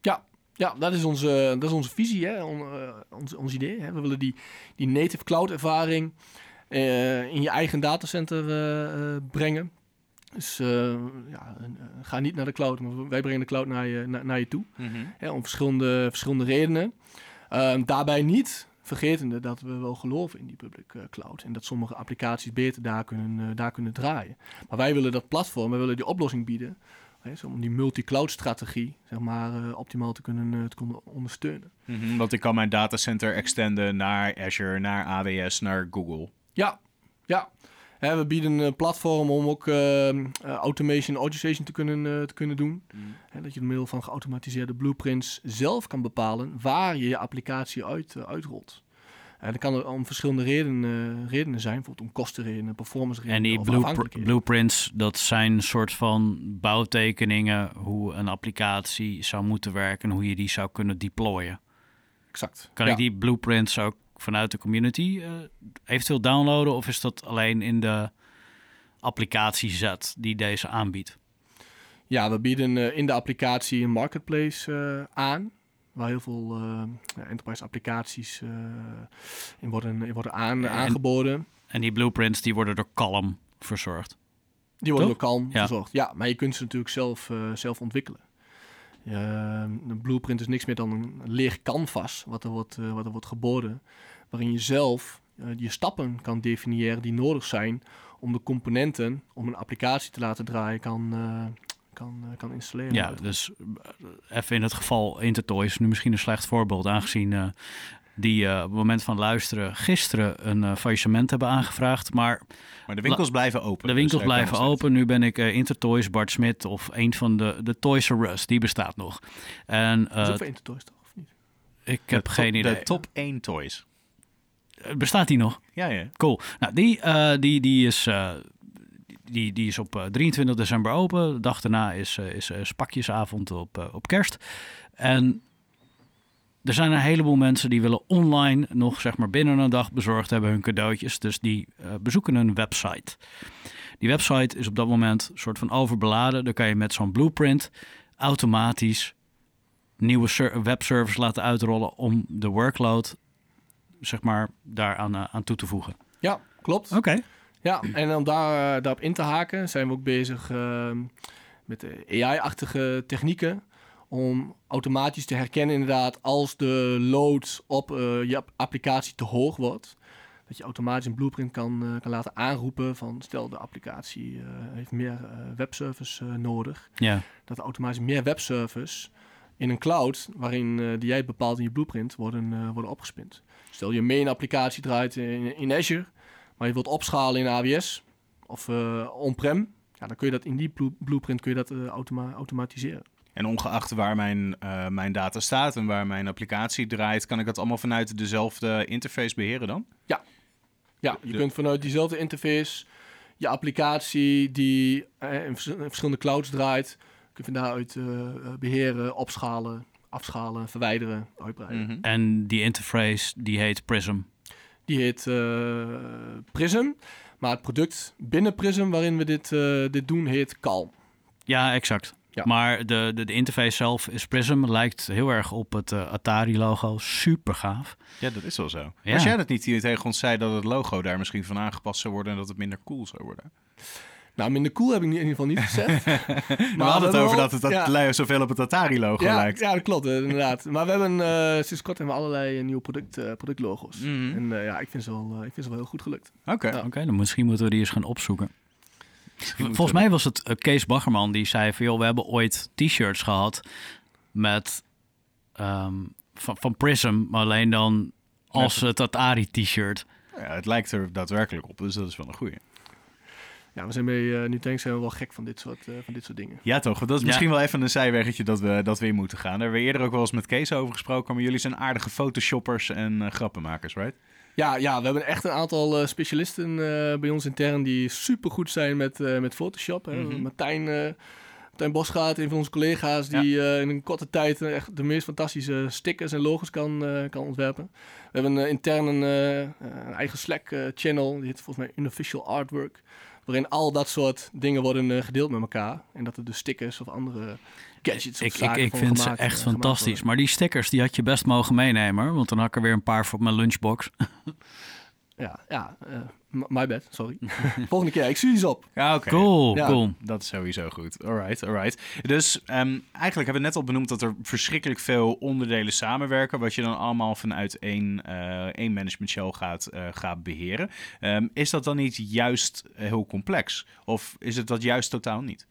Ja, ja, dat is onze, dat is onze visie, hè? On, ons, ons idee. Hè? We willen die, die native cloud ervaring in je eigen datacenter brengen. Dus ja, ga niet naar de cloud, maar wij brengen de cloud naar je, naar, naar je toe. Mm -hmm. hè, om verschillende, verschillende redenen. daarbij niet vergetende dat we wel geloven in die public cloud. En dat sommige applicaties beter daar kunnen, daar kunnen draaien. Maar wij willen dat platform, wij willen die oplossing bieden Hè, om die multi-cloud strategie zeg maar, uh, optimaal te kunnen, uh, te kunnen ondersteunen. Mm -hmm, want ik kan mijn datacenter extenden naar Azure, naar AWS, naar Google. Ja, ja. Hè, we bieden een platform om ook uh, automation en orchestration te kunnen, te kunnen doen. Mm. Hè, dat je door middel van geautomatiseerde blueprints zelf kan bepalen waar je je applicatie uit, uitrolt. En dat kan er om verschillende redenen, redenen zijn, bijvoorbeeld om kostenredenen, performance redenen. En die blue blueprints, dat zijn een soort van bouwtekeningen hoe een applicatie zou moeten werken en hoe je die zou kunnen deployen. Exact. Kan ja. ik die blueprints ook vanuit de community uh, eventueel downloaden of is dat alleen in de applicatie zet die deze aanbiedt? Ja, we bieden eh, in de applicatie een marketplace eh, aan. Waar heel veel eh, enterprise applicaties eh, in worden, in worden aan, En- aangeboden. En die blueprints die worden door Calm verzorgd. Die worden Toch? door Calm Ja. verzorgd. Ja, maar je kunt ze natuurlijk zelf, eh, zelf ontwikkelen. Een blueprint is niks meer dan een leeg canvas wat er wordt, eh, wat er wordt geboden. Waarin je zelf eh, je stappen kan definiëren die nodig zijn om de componenten om een applicatie te laten draaien kan, eh, kan, eh, kan installeren. Ja, dus even in het geval Intertoys, nu misschien een slecht voorbeeld, aangezien eh, die eh, op het moment van luisteren gisteren een eh, faillissement hebben aangevraagd. Maar Maar de winkels blijven open. de dus winkels blijven open. Nu ben ik eh, Intertoys, Bart Smit of een van de, de Toys R Us, die bestaat nog. En Dat is eh, ook voor Intertoys toch? Of niet? ik De heb top- geen idee. De top 1 toys. Eh, Bestaat die nog? Ja, ja. Cool. Nou, die, eh, die, die, is, eh, die, die is op eh, 23 december open. De dag daarna is, is, spakjesavond op, op kerst. En er zijn een heleboel mensen die willen online nog zeg maar binnen een dag bezorgd hebben hun cadeautjes. Dus die bezoeken een website. Die website is op dat moment een soort van overbeladen. Dan kan je met zo'n blueprint automatisch nieuwe ser- webservice laten uitrollen om de workload zeg maar daaraan eh, aan toe te voegen. Ja, klopt. Oké. Ja, en om daar, eh, daarop in te haken zijn we ook bezig ehm, met de AI-achtige technieken. Om automatisch te herkennen inderdaad als de load op eh, je app- applicatie te hoog wordt. Dat je automatisch een blueprint kan, eh, kan laten aanroepen van stel de applicatie eh, heeft meer eh, webservice eh, nodig. Ja. Dat er automatisch meer webservice in een cloud waarin eh, die jij bepaalt in je blueprint worden, eh, worden opgespind. Stel je main applicatie draait in, in Azure, maar je wilt opschalen in AWS of eh, on-prem, ja, dan kun je dat in die blue- blueprint kun je dat eh, automa- automatiseren. En ongeacht waar mijn, eh, mijn data staat en waar mijn applicatie draait, kan ik dat allemaal vanuit dezelfde interface beheren dan? Ja, je De- kunt vanuit diezelfde interface je applicatie die in, vers- in verschillende clouds draait, kun je van daaruit eh, eh, beheren, opschalen, afschalen, verwijderen, uitbreiden. Mhm. En die interface die heet Prism. Die heet eh, Prism. Maar het product binnen Prism waarin we dit, eh, dit doen heet Calm. Ja, exact. Ja. Maar de, de, de interface zelf is Prism. Lijkt heel erg op het eh, Atari-logo. Super gaaf. Ja, dat is wel zo. Ja. Als jij dat niet hier tegen ons zei dat het logo daar misschien van aangepast zou worden en dat het minder cool zou worden. Nou, minder cool heb ik in ieder geval niet gezegd. Maar we hadden het over dat het dat ja. zoveel op het Atari-logo ja, lijkt. ja, dat klopt, eh, inderdaad. Maar we hebben eh, sinds kort hebben we allerlei eh, nieuwe product, eh, productlogo's. Mhm. En eh, ja, ik vind, ze wel, eh, ik vind ze wel heel goed gelukt. Oké. Ja. Oké, dan misschien moeten we die eens gaan opzoeken. Misschien Volgens mij was het Kees Baggerman die zei van... joh, we hebben ooit t-shirts gehad met ehm, van, van Prism... maar alleen dan als het Atari-t-shirt. Ja, het lijkt er daadwerkelijk op, dus dat is wel een goeie. Ja, we zijn bij eh Nutank zijn we wel gek van dit soort, eh, van dit soort dingen. Ja, toch? Dat is Ja. misschien wel even een zijweggetje dat we, dat we in moeten gaan. Daar hebben we eerder ook wel eens met Kees over gesproken. Maar jullie zijn aardige photoshoppers en eh, grappenmakers, right? Ja, ja, we hebben echt een aantal eh, specialisten eh, bij ons intern die super goed zijn met, eh, met Photoshop. Hè. Mhm. Martijn, eh Martijn Bosgaard, een van onze collega's, die eh, in een korte tijd echt de meest fantastische stickers en logos kan, eh, kan ontwerpen. We hebben een, intern een, eh, een eigen Slack-channel, die heet volgens mij Unofficial Artwork, waarin al dat soort dingen worden eh, gedeeld met elkaar. En dat er dus stickers of andere gadgets Ik, ik, ik vind ze echt fantastisch. worden. Maar die stickers die had je best mogen meenemen. Want dan had ik er weer een paar voor op mijn lunchbox. Ja, ja eh, my bad, sorry. Volgende keer, ik op. Ja, oké. Cool, Ja. cool. Dat is sowieso goed. Alright, alright. Dus ehm, eigenlijk hebben we net al benoemd dat er verschrikkelijk veel onderdelen samenwerken, wat je dan allemaal vanuit één, eh één management shell gaat, eh, gaat beheren. Ehm, is dat dan niet juist heel complex? Of is het dat juist totaal niet?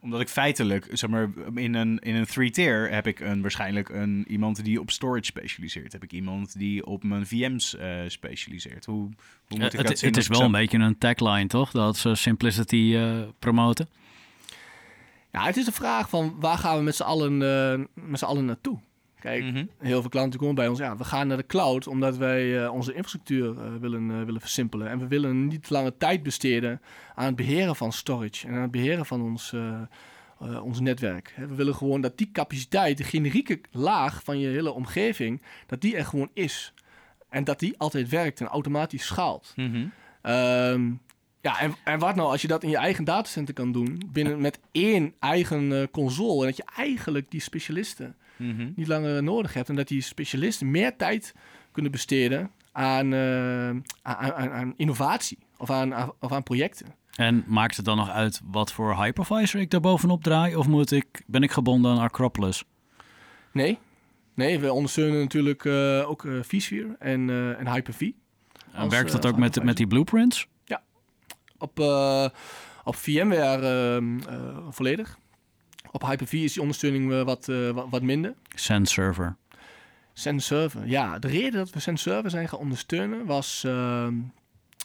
Omdat ik feitelijk, zeg maar, in een, in een three-tier heb ik een, waarschijnlijk een, iemand die op storage specialiseert. Heb ik iemand die op mijn VM's eh, specialiseert. Hoe, hoe moet ik Eh, dat het, zien het is wel een beetje een tagline, toch? Dat ze simplicity eh, promoten. Ja, het is de vraag van waar gaan we met z'n allen, eh, met z'n allen naartoe? Kijk, Mhm. heel veel klanten komen bij ons. Ja, we gaan naar de cloud omdat wij eh, onze infrastructuur eh, willen, eh, willen versimpelen. En we willen niet lange tijd besteden aan het beheren van storage en aan het beheren van ons, ons netwerk. We willen gewoon dat die capaciteit, de generieke laag van je hele omgeving, dat die er gewoon is. En dat die altijd werkt en automatisch schaalt. Mhm. Ehm, ja, en, en wat nou als je dat in je eigen datacenter kan doen, binnen met één eigen console, en dat je eigenlijk die specialisten Mhm. niet langer nodig hebt en dat die specialisten meer tijd kunnen besteden aan, eh, aan, aan, aan innovatie of aan, of aan projecten. En maakt het dan nog uit wat voor hypervisor ik daar bovenop draai? Of moet ik, ben ik gebonden aan Acropolis? Nee, nee we ondersteunen natuurlijk eh, ook eh vSphere en, en Hyper-V. En werkt dat ook met, met die blueprints? Op, eh, op VMware volledig. Op Hyper-V is die ondersteuning eh, wat, eh, wat, wat minder. Send server. Send Server. Ja, de reden dat we Send Server zijn gaan ondersteunen was ehm,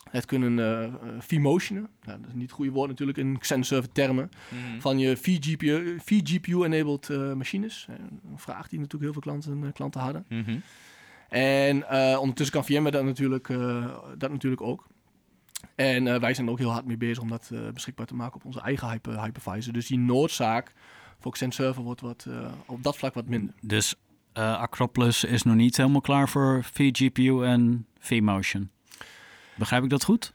het kunnen eh, eh, vMotionen. Nou, dat is niet het goede woord natuurlijk in Send Server termen. Mhm. Van je vGPU vGPU-enabled machines. Een vraag die natuurlijk heel veel klanten, klanten hadden. Mhm. En eh, ondertussen kan VMware dat natuurlijk, eh, dat natuurlijk ook. En eh, wij zijn er ook heel hard mee bezig om dat eh, beschikbaar te maken op onze eigen hyper, hypervisor. Dus die noodzaak voor Xen Server wordt wat, eh, op dat vlak wat minder. Dus eh, Acropolis is nog niet helemaal klaar voor vGPU en vMotion. Begrijp ik dat goed?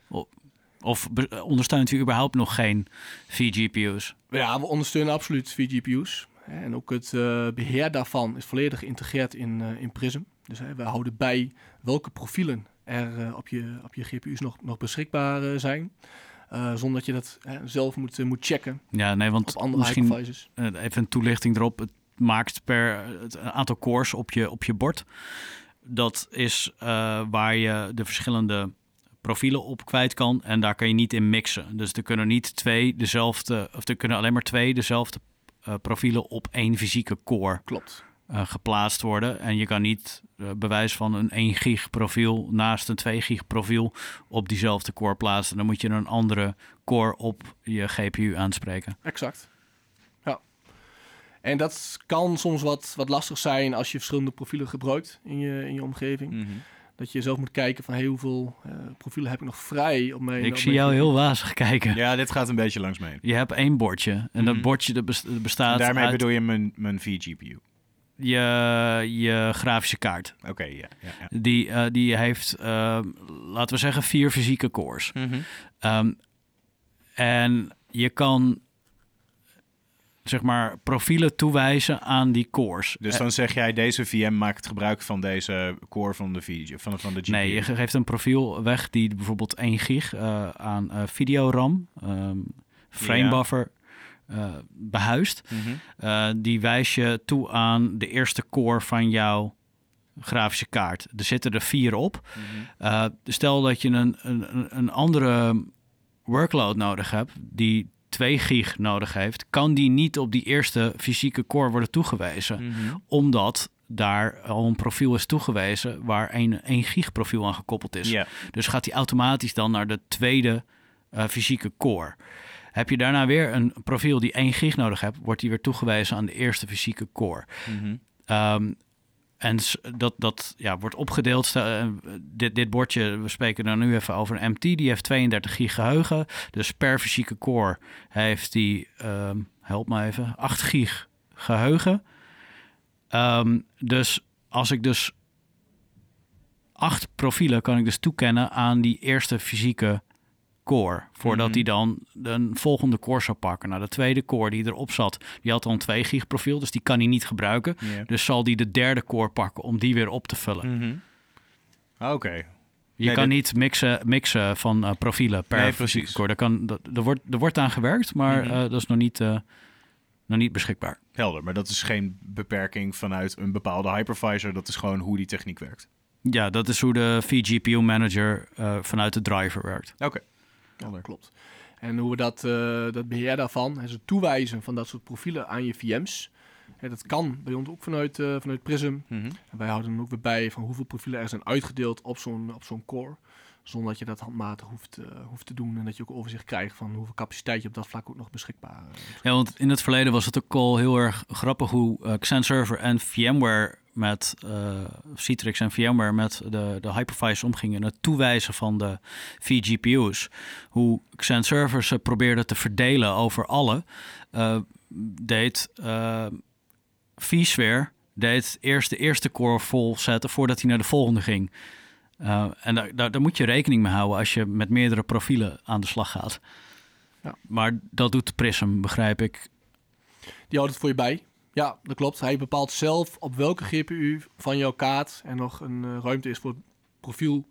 Of ondersteunt u überhaupt nog geen vGPU's? Ja, we ondersteunen absoluut vGPU's. En ook het eh, beheer daarvan is volledig geïntegreerd in, eh, in Prism. Dus we houden bij welke profielen er eh, op, je, op je GPU's nog, nog beschikbaar eh, zijn. Eh, zonder dat je dat hè, zelf moet, moet checken Ja, nee, want op andere misschien even een toelichting erop. Het maakt per het aantal cores op je, op je bord. Dat is waar je de verschillende profielen op kwijt kan. En daar kan je niet in mixen. Dus er kunnen niet twee dezelfde, of er kunnen alleen maar twee dezelfde profielen op één fysieke core Klopt. Eh, geplaatst worden. En je kan niet eh, bewijs van een 1 gig profiel naast een 2 gig profiel op diezelfde core plaatsen. Dan moet je een andere core op je GPU aanspreken. Exact. Ja. En dat kan soms wat, wat lastig zijn als je verschillende profielen gebruikt in je, in je omgeving. Mhm. Dat je zelf moet kijken van hey, hoeveel eh, profielen heb ik nog vrij op mijn Ik op zie mijn jou heel wazig kijken. Ja, dit gaat een beetje langs mee. Je hebt één bordje. En dat Mhm. bordje dat bes- dat bestaat Daarmee uit bedoel je mijn, mijn vGPU. Je, je grafische kaart. Oké, ja. Die, eh, die heeft, eh, laten we zeggen, vier fysieke cores. Ehm, en je kan, zeg maar, profielen toewijzen aan die cores. Dus dan zeg jij, deze VM maakt gebruik van deze core van de, VG, van, van de GPU. Nee, je geeft een profiel weg die bijvoorbeeld 1 gig eh, aan eh videoram, ehm frame Ja. buffer eh, behuist. Mhm. Eh, die wijs je toe aan de eerste core van jouw grafische kaart. Er zitten er vier op. Mhm. Eh, stel dat je een, een, een andere workload nodig hebt die 2 gig nodig heeft, kan die niet op die eerste fysieke core worden toegewezen, Mhm. omdat daar al een profiel is toegewezen waar een 1 gig profiel aan gekoppeld is. Dus gaat die automatisch dan naar de tweede eh, fysieke core. Heb je daarna weer een profiel die 1 gig nodig hebt, wordt die weer toegewezen aan de eerste fysieke core. Mhm. Ehm, en dat, dat ja, wordt opgedeeld. Stel, eh, dit, dit bordje, we spreken dan nu even over een MT, die heeft 32 gig geheugen. Dus per fysieke core heeft die, ehm, help me even, 8 gig geheugen. Ehm, dus als ik dus acht profielen kan ik dus toekennen aan die eerste fysieke core. Voordat Mhm. hij dan een volgende core zou pakken. Nou, de tweede core die erop zat, die had al een 2 gig profiel, dus die kan hij niet gebruiken. Dus zal die de derde core pakken om die weer op te vullen. Mhm. Oké. Je Nee, kan dit- niet mixen, mixen van eh, profielen per Nee, precies. core. Daar kan, dat, er, wordt, er wordt aan gewerkt, maar Mhm. eh, dat is nog niet, eh, nog niet beschikbaar. Helder, maar dat is geen beperking vanuit een bepaalde hypervisor. Dat is gewoon hoe die techniek werkt. Ja, dat is hoe de vGPU manager vanuit de driver werkt. Oké. Ja, klopt. En hoe we dat, eh, dat beheer daarvan, het toewijzen van dat soort profielen aan je VM's. Hè, dat kan bij ons ook vanuit, eh, vanuit Prism. Mhm. En wij houden dan ook weer bij van hoeveel profielen er zijn uitgedeeld op zo'n, op zo'n core. Zonder dat je dat handmatig hoeft, eh, hoeft te doen. En dat je ook overzicht krijgt van hoeveel capaciteit je op dat vlak ook nog beschikbaar eh, hebt. Ja, want in het verleden was het ook al heel erg grappig hoe eh Xen Server en VMware met eh, Citrix en VMware met de, de hypervisors omgingen. Het toewijzen van de vGPU's. Hoe Xen Server ze probeerde te verdelen over alle. eh, deed eh vSphere deed eerst de eerste core vol zetten voordat hij naar de volgende ging. Uh, en daar, daar, daar, moet je rekening mee houden als je met meerdere profielen aan de slag gaat. Ja. Maar dat doet Prism, begrijp ik. Die houdt het voor je bij. Ja, dat klopt. Hij bepaalt zelf op welke GPU van jouw kaart er nog een uh, ruimte is voor het profiel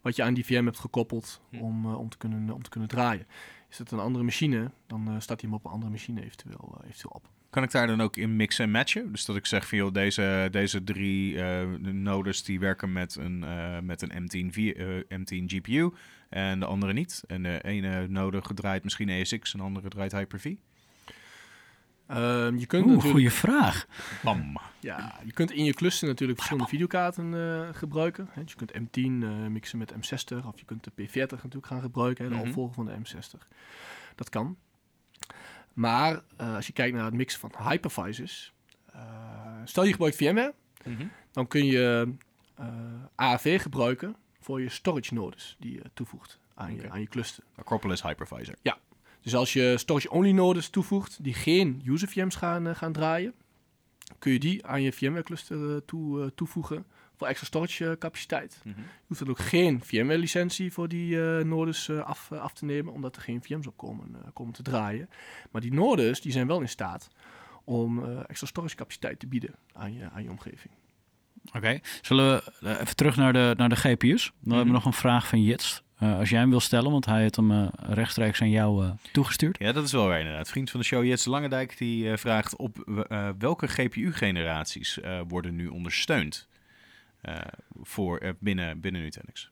wat je aan die VM hebt gekoppeld hm. om, uh, om, te kunnen, om te kunnen draaien. Is het een andere machine, dan uh, staat hij hem op een andere machine eventueel, eventueel op. Kan ik daar dan ook in mixen en matchen? Dus dat ik zeg van joh, deze, deze drie uh, nodes die werken met een, uh, met een M10, uh, M10 GPU en de andere niet. En de ene node draait misschien ESX en de andere draait Hyper-V. Um, je kunt Oeh, goede vraag. Bam. Ja, je kunt in je cluster natuurlijk verschillende videokaarten uh, gebruiken. He, je kunt M10 uh, mixen met M60 of je kunt de P40 natuurlijk gaan gebruiken, de mm -hmm. opvolger van de M60. Dat kan. Maar uh, als je kijkt naar het mixen van hypervisors, stel je gebruikt VMware, mm -hmm. dan kun je AAV gebruiken voor je storage nodes die je toevoegt aan, okay. je, aan je cluster. Acropolis Hypervisor. Ja, dus als je storage-only nodes toevoegt die geen user VM's gaan, uh, gaan draaien, kun je die aan je VMware cluster uh, toe, uh, toevoegen voor extra storage capaciteit. Mm -hmm. Je hoeft dan ook geen VMware licentie voor die nodes af, af te nemen, omdat er geen VM's op komen, komen te draaien. Maar die nodes die zijn wel in staat om extra storage capaciteit te bieden aan je, aan je omgeving. Oké, okay. zullen we even terug naar de, naar de GPU's? Dan mm -hmm. hebben we nog een vraag van Jits. Uh, als jij hem wil stellen, want hij heeft hem uh, rechtstreeks aan jou uh, toegestuurd. Ja, dat is wel waar inderdaad. Vriend van de show Jets Langendijk die vraagt op welke GPU-generaties worden nu ondersteund voor, binnen, binnen Nutanix?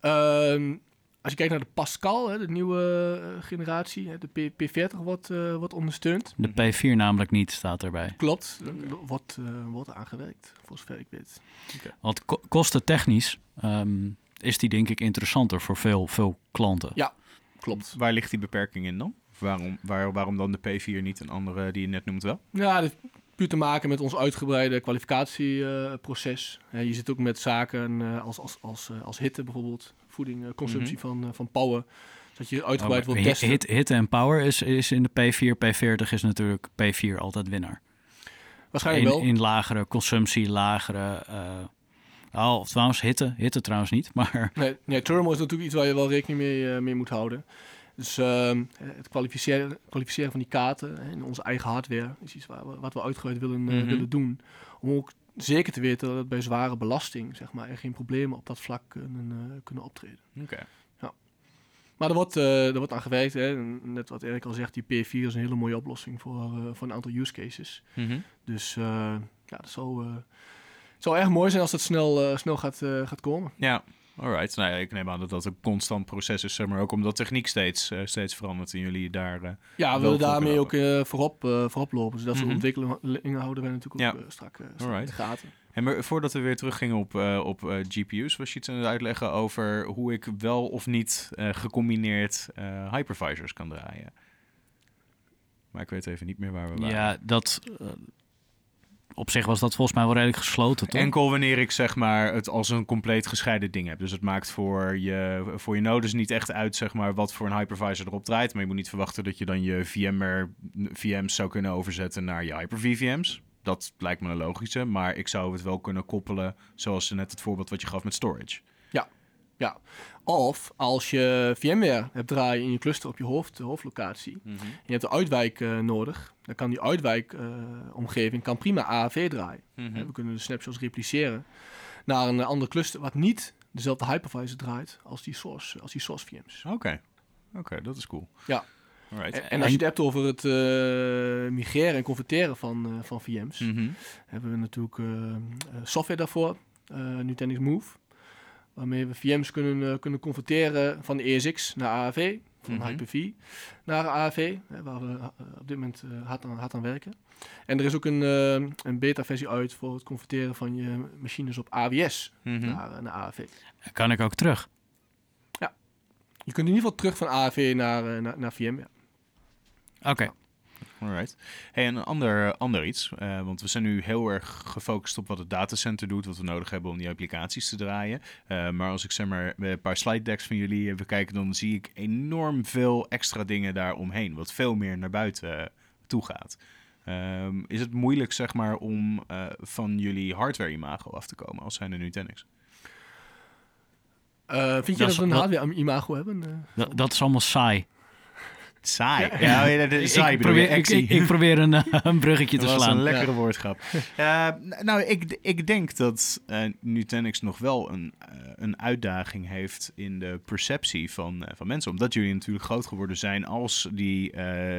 Um, als je kijkt naar de Pascal, hè, de nieuwe generatie, hè, de P 40 wordt, wordt ondersteund. De P4 namelijk niet, staat erbij. Klopt, wordt, wordt aangewerkt, voor zover ik weet. Okay. Want ko kosten technisch... Um, is die denk ik interessanter voor veel, veel klanten. Ja, klopt. Waar ligt die beperking in dan? Waarom, waar, waarom dan de P4 niet een andere die je net noemt wel? Ja, dat puur te maken met ons uitgebreide kwalificatieproces. Je zit ook met zaken uh, als, als, als, uh, als hitte bijvoorbeeld, voeding, consumptie mm -hmm. van, van power. Dat je uitgebreid oh, wilt testen. Hit, hitte en power is, is in de P4, P40 is natuurlijk P4 altijd winnaar. Waarschijnlijk in, wel. In lagere consumptie, lagere Oh, of trouwens, hitte. Hitte trouwens niet, maar... Nee, nee thermal is natuurlijk iets waar je wel rekening mee, uh, mee moet houden. Dus uh, het kwalificeren, kwalificeren van die kaarten in onze eigen hardware is iets waar wat we uitgebreid willen, mm -hmm. willen doen. Om ook zeker te weten dat het bij zware belasting zeg maar, er geen problemen op dat vlak kunnen, uh, kunnen optreden. Oké. Ja. Maar er wordt, uh, er wordt aan gewerkt. Hè. Net wat Erik al zegt, die P4 is een hele mooie oplossing voor, voor een aantal use cases. Mm -hmm. Dus ja, dat zal het zou erg mooi zijn als het snel, snel gaat, gaat komen. Ja, alright. Nou ja, ik neem aan dat dat een constant proces is, zeg maar ook omdat techniek steeds, uh, steeds verandert en jullie daar. ja, we willen daarmee ook voorop, voorop lopen. Dus dat soort mm -hmm. ontwikkelingen houden wij natuurlijk ook ja. strak, strak in de gaten. En maar voordat we weer teruggingen op, op GPU's, was je iets aan het uitleggen over hoe ik wel of niet gecombineerd hypervisors kan draaien. Maar ik weet even niet meer waar we waren. Ja, dat op zich was dat volgens mij wel redelijk gesloten, toch? Enkel wanneer ik zeg maar het als een compleet gescheiden ding heb. Dus het maakt voor je, voor je nodes niet echt uit zeg maar, wat voor een hypervisor erop draait. Maar je moet niet verwachten dat je dan je VMware VM's zou kunnen overzetten naar je Hyper-V VM's. Dat lijkt me een logische, maar ik zou het wel kunnen koppelen zoals net het voorbeeld wat je gaf met storage. Ja. Of als je VMware hebt draaien in je cluster op je hoofd, hoofdlocatie. Mm -hmm. Je hebt een uitwijk uh, nodig. Dan kan die uitwijkomgeving uh, kan prima AAV draaien. Mm -hmm. We kunnen de snapshots repliceren naar een andere cluster wat niet dezelfde hypervisor draait als die source, als die source VM's. Oké, okay. oké, okay, dat is cool. Ja. En, en, als je het hebt over het uh, migreren en converteren van, van VM's, mm -hmm. hebben we natuurlijk software daarvoor, Nutanix Move waarmee we VM's kunnen, uh, kunnen converteren van de ESX naar AAV, van mm -hmm. Hyper-V naar AAV, hè, waar we uh, op dit moment hard, aan, hard aan werken. En er is ook een, een beta-versie uit voor het converteren van je machines op AWS mm -hmm. naar, naar AAV. Kan ik ook terug? Ja, je kunt in ieder geval terug van AAV naar, naar, naar VMware. Oké. Okay. Alright. Hey, een ander, ander iets, uh, want we zijn nu heel erg gefocust op wat het datacenter doet, wat we nodig hebben om die applicaties te draaien. Uh, maar als ik zeg maar een paar slide decks van jullie even kijken, dan zie ik enorm veel extra dingen daaromheen, wat veel meer naar buiten toe gaat. Um, is het moeilijk zeg maar om uh, van jullie hardware imago af te komen als zijn er Nutanix? Uh, vind je Dat dat, we een dat- hardware-imago hebben? Eh, Dat, dat is allemaal saai. Saai. Ja, ja, de, saai ik, probeer, ik, ik, ik probeer een, eh, een bruggetje te Dat was slaan. een lekkere Ja. woordgrap. Eh, nou, ik, ik denk dat eh Nutanix nog wel een, een uitdaging heeft in de perceptie van, van mensen. Omdat jullie natuurlijk groot geworden zijn als die,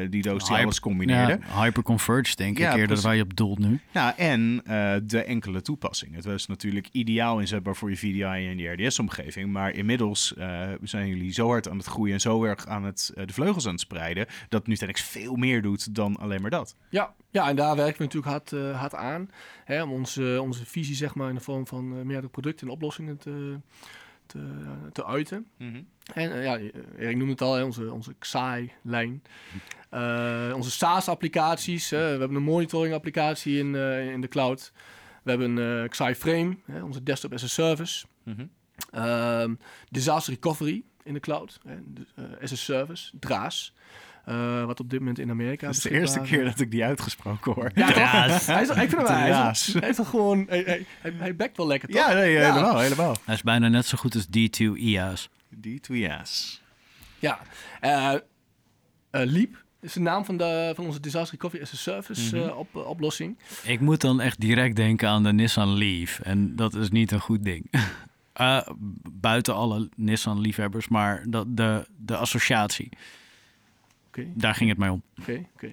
die doos die Hyper- alles combineerde. Ja, hyperconverged denk ik eerder precies. waar je op doelt nu. Nou, en de enkele toepassing. Het was natuurlijk ideaal inzetbaar voor je VDI en je RDS-omgeving. Maar inmiddels zijn jullie zo hard aan het groeien en zo erg aan het, de vleugels aan het spreiden. dat Nutanix veel meer doet dan alleen maar dat. Ja, ja, en daar werken we natuurlijk hard, eh, hard aan. Hè, om onze, onze visie zeg maar, in de vorm van eh, meerdere producten en oplossingen te, te, te uiten. En eh, ja, Erik noemde het al, hè, onze, onze XAI-lijn. Onze SaaS-applicaties. we hebben een monitoring-applicatie in, in de cloud. We hebben een XAI Frame, hè, onze desktop as a service. Mhm. Ehm, disaster recovery in de cloud, hè, eh, as a service, DRAAS. Eh, wat op dit moment in Amerika Dat is de eerste keer dat ik die uitgesproken hoor. ja? Hij is, ik vind hem wel, hij, is, hij is gewoon... Hij, hij, hij, hij backt wel lekker, toch? Ja, nee, Ja. helemaal, helemaal. Hij is bijna net zo goed als D2 IA's. Die twee ja's. Ja. Eh, eh, Leap is de naam van, de, van onze Disaster Recovery as a Service Mhm. eh, op, eh, oplossing. Ik moet dan echt direct denken aan de Nissan Leaf. En dat is niet een goed ding. Eh, buiten alle Nissan-liefhebbers, maar dat, de, de associatie. Daar ging het mij om. oké, oké.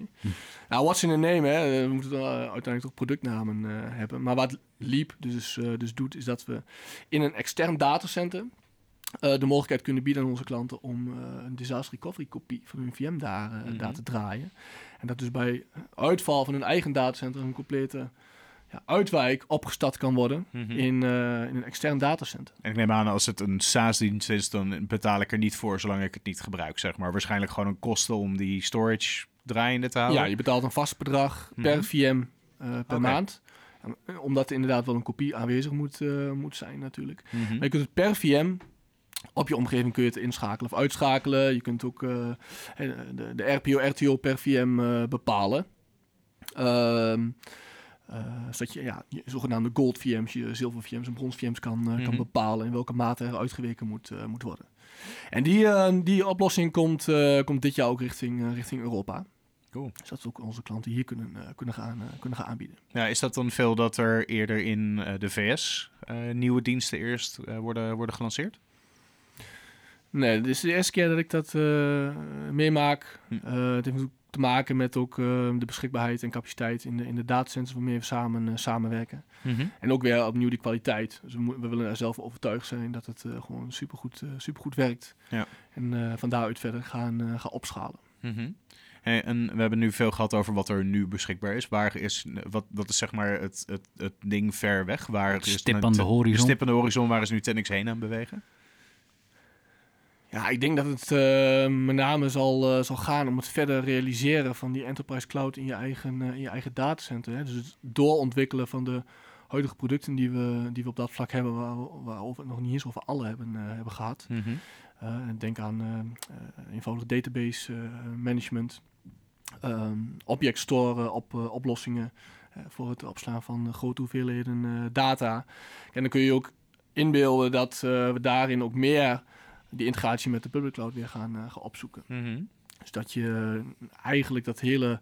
Nou, what's in a name, hè? We moeten uiteindelijk toch productnamen eh, hebben. Maar wat Leap dus, eh, dus doet, is dat we in een extern datacenter... eh, de mogelijkheid kunnen bieden aan onze klanten om een disaster recovery kopie van hun VM daar, eh, Mhm. daar te draaien. En dat dus bij uitval van hun eigen datacenter een complete ja, uitwijk opgestart kan worden Mhm. in, eh, in een extern datacenter. En ik neem aan, als het een SaaS-dienst is, dan betaal ik er niet voor zolang ik het niet gebruik, zeg maar. Waarschijnlijk gewoon een kosten om die storage draaiende te houden. Ja, je betaalt een vast bedrag per Mhm. VM eh, per maand. Eh, Omdat er inderdaad wel een kopie aanwezig moet, eh, moet zijn natuurlijk. Mhm. Maar je kunt het per VM op je omgeving kun je het inschakelen of uitschakelen. Je kunt ook de, de RPO, RTO per VM eh, bepalen. Ehm, eh, zodat je ja, je zogenaamde gold VM's, je zilver VM's en brons VM's kan, eh, kan Mhm. bepalen in welke mate er uitgeweken moet, eh, moet worden. En die, eh, die oplossing komt, eh, komt dit jaar ook richting, eh, richting Europa. Cool. Dus dat we ook onze klanten hier kunnen, eh, kunnen, gaan, eh, kunnen gaan aanbieden. Ja, is dat dan veel dat er eerder in eh, de VS eh, nieuwe diensten eerst eh, worden, worden gelanceerd? Nee, dit is de eerste keer dat ik dat eh, meemaak. Hm. Eh, het heeft natuurlijk te maken met ook eh, de beschikbaarheid en capaciteit in de, in de datacenters waarmee we samen, eh, samenwerken. En ook weer opnieuw die kwaliteit. Dus we, we willen er zelf overtuigd zijn dat het eh, gewoon supergoed, eh supergoed werkt. Ja. En eh van daaruit verder gaan, eh, gaan opschalen. Mhm. Hey, en we hebben nu veel gehad over wat er nu beschikbaar is. Waar is wat, wat is zeg maar het, het, het ding ver weg? Waar is Stip nu- aan de horizon. Stip aan de horizon, waar is nu Tenix heen aan bewegen? Ja, ik denk dat het eh, met name zal, eh, zal gaan om het verder realiseren van die enterprise cloud in je eigen, eh, in je eigen datacenter. Hè. Dus het doorontwikkelen van de huidige producten die we, die we op dat vlak hebben, waar, we- waarover het nog niet eens over alle hebben, hebben gehad. Eh, denk aan eh, eenvoudig database management, ehm, object store op oplossingen voor het opslaan van grote hoeveelheden data. En dan kun je ook inbeelden dat we daarin ook meer die integratie met de public cloud weer gaan, eh, gaan opzoeken. Dus dat je eh, eigenlijk dat hele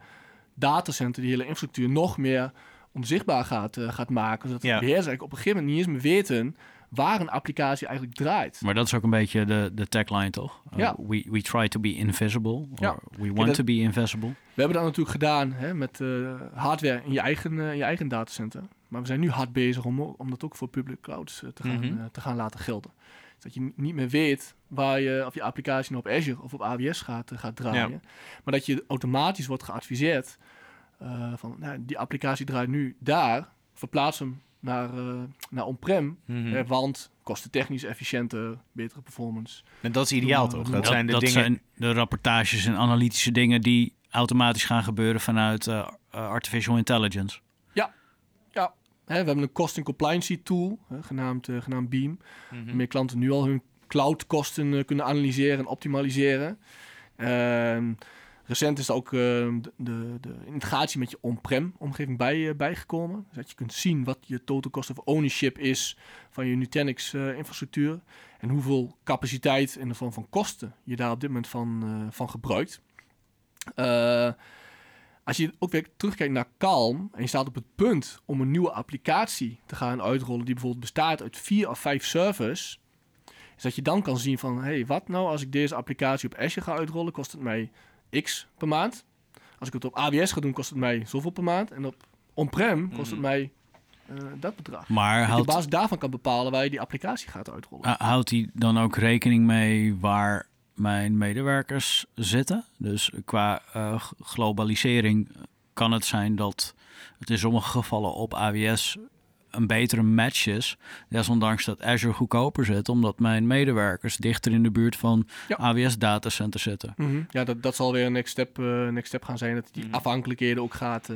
datacenter, die hele infrastructuur nog meer onzichtbaar gaat, eh, gaat maken. Zodat Ja. de beheerders eigenlijk op een gegeven moment niet eens meer weten waar een applicatie eigenlijk draait. Maar dat is ook een beetje de, de tagline, toch? Uh, Ja. we, we try to be invisible. Or Ja. we want dat- to be invisible. We hebben dat natuurlijk gedaan hè, met eh, hardware in je, eigen, in je eigen datacenter. Maar we zijn nu hard bezig om, om dat ook voor public clouds te, gaan, Mhm. eh, te gaan laten gelden. Dat je niet meer weet waar je, of je applicatie nou op Azure of op AWS gaat, eh, gaat draaien. Ja. Maar dat je automatisch wordt geadviseerd eh, van nou, die applicatie draait nu daar. Verplaats hem naar, eh, naar on-prem. Mhm. want kosten technisch efficiënter, betere performance. En dat is ideaal, toch? Dat, Dat- zijn de dat dingen... zijn de rapportages en analytische dingen die automatisch gaan gebeuren vanuit artificial intelligence. Hè, we hebben een cost and compliance tool, hè, genaamd, genaamd Beam. Mhm. waarmee klanten nu al hun cloudkosten eh, kunnen analyseren en optimaliseren. Ehm, Recent is er ook ehm, de, de, integratie met je on-prem omgeving bij, eh, bijgekomen. Dus dat je kunt zien wat je total cost of ownership is van je Nutanix eh, infrastructuur. En hoeveel capaciteit in de vorm van kosten je daar op dit moment van, van gebruikt. Als je ook weer terugkijkt naar Calm en je staat op het punt om een nieuwe applicatie te gaan uitrollen die bijvoorbeeld bestaat uit vier of vijf servers, is dat je dan kan zien van, hé, hey, wat nou als ik deze applicatie op Azure ga uitrollen, kost het mij x per maand. Als ik het op AWS ga doen, kost het mij zoveel per maand. En op on-prem kost het Mhm. mij eh, dat bedrag. Maar Dat je op basis daarvan kan bepalen waar je die applicatie gaat uitrollen. uh, houdt hij dan ook rekening mee waar mijn medewerkers zitten? Dus qua eh, globalisering kan het zijn dat het in sommige gevallen op AWS een betere match is. Desondanks dat Azure goedkoper zit, omdat mijn medewerkers dichter in de buurt van Ja. AWS datacenters zitten. Mhm. Ja, dat, dat zal weer een next step, eh, next step gaan zijn. Dat die Mhm. afhankelijkheden ook gaat, eh,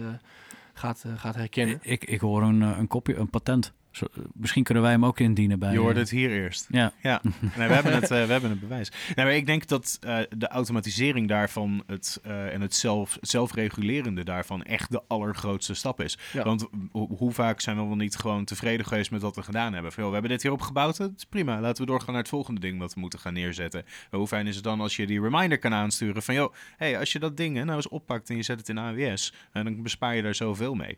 gaat, eh, gaat herkennen. Ik, ik hoor een, een kopje, een patent. Zo, misschien kunnen wij hem ook indienen bij. Je hoort eh, het hier eerst. Ja. Ja, nee, we, hebben het, eh, we hebben het bewijs. Nee, maar ik denk dat eh, de automatisering daarvan het, eh, en het zelf, zelfregulerende daarvan echt de allergrootste stap is. Ja. Want ho- hoe vaak zijn we wel niet gewoon tevreden geweest met wat we gedaan hebben? Van, joh, we hebben dit hierop gebouwd, het is prima. Laten we doorgaan naar het volgende ding wat we moeten gaan neerzetten. Maar hoe fijn is het dan als je die reminder kan aansturen van... joh, hey, als je dat ding hè, nou eens oppakt en je zet het in AWS... en dan bespaar je daar zoveel mee.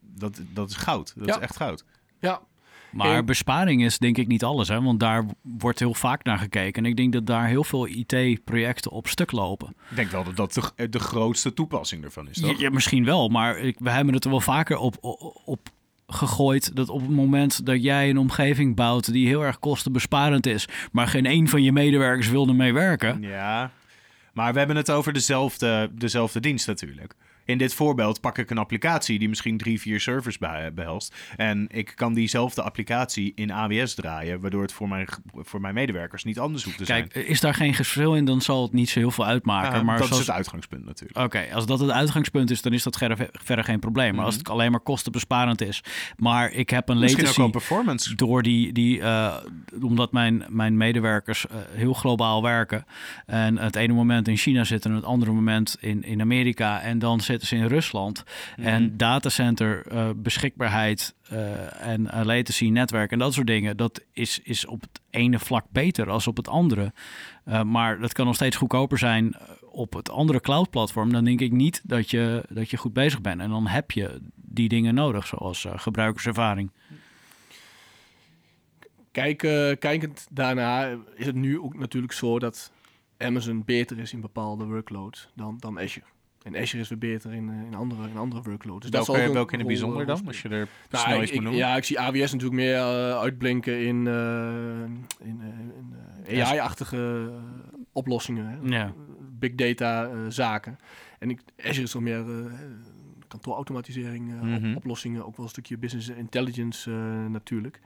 Dat, dat is goud. Dat Ja. is echt goud. Ja, Maar En- besparing is denk ik niet alles, hè? want daar wordt heel vaak naar gekeken. En ik denk dat daar heel veel IT-projecten op stuk lopen. Ik denk wel dat dat de, de grootste toepassing ervan is, Ja, toch? ja, misschien wel, maar ik, we hebben het er wel vaker op, op, op gegooid dat op het moment dat jij een omgeving bouwt die heel erg kostenbesparend is, maar geen een van je medewerkers wil ermee werken. Ja, maar we hebben het over dezelfde, dezelfde dienst natuurlijk. In dit voorbeeld pak ik een applicatie die misschien drie, vier servers be- behelst. En ik kan diezelfde applicatie in AWS draaien, waardoor het voor mijn, voor mijn medewerkers niet anders hoeft te zijn. Kijk, is daar geen verschil in, dan zal het niet zo heel veel uitmaken. Ah, maar dat zoals- is het uitgangspunt natuurlijk. Oké, als dat het uitgangspunt is, dan is dat verder, verder geen probleem. Maar als het alleen maar kostenbesparend is, maar ik heb een Misschien latency... performance. door die, die eh, omdat mijn, mijn medewerkers eh, heel globaal werken en het ene moment in China zitten en het andere moment in, in Amerika en dan zitten ze in Rusland en datacenter eh, beschikbaarheid eh, en eh, latency netwerk en dat soort dingen, dat is, is op het ene vlak beter als op het andere. Maar dat kan nog steeds goedkoper zijn op het andere cloud platform. Dan denk ik niet dat je, dat je goed bezig bent. En dan heb je die dingen nodig, zoals gebruikerservaring. Kijk, kijkend daarna is het nu ook natuurlijk zo dat Amazon beter is in bepaalde workloads dan, dan Azure. En Azure is weer beter in, eh, in, andere, in andere workloads. Dus dat welke, ook een welke in het bijzonder eh, dan? Als je er Nou, snel iets moet noemen. ja, ik zie AWS natuurlijk meer eh, uitblinken in, in, in AI-achtige oplossingen. Hè? Ja. Big data zaken. En ik, Azure is toch meer kantoorautomatisering op- Mhm. oplossingen. Ook wel een stukje business intelligence natuurlijk.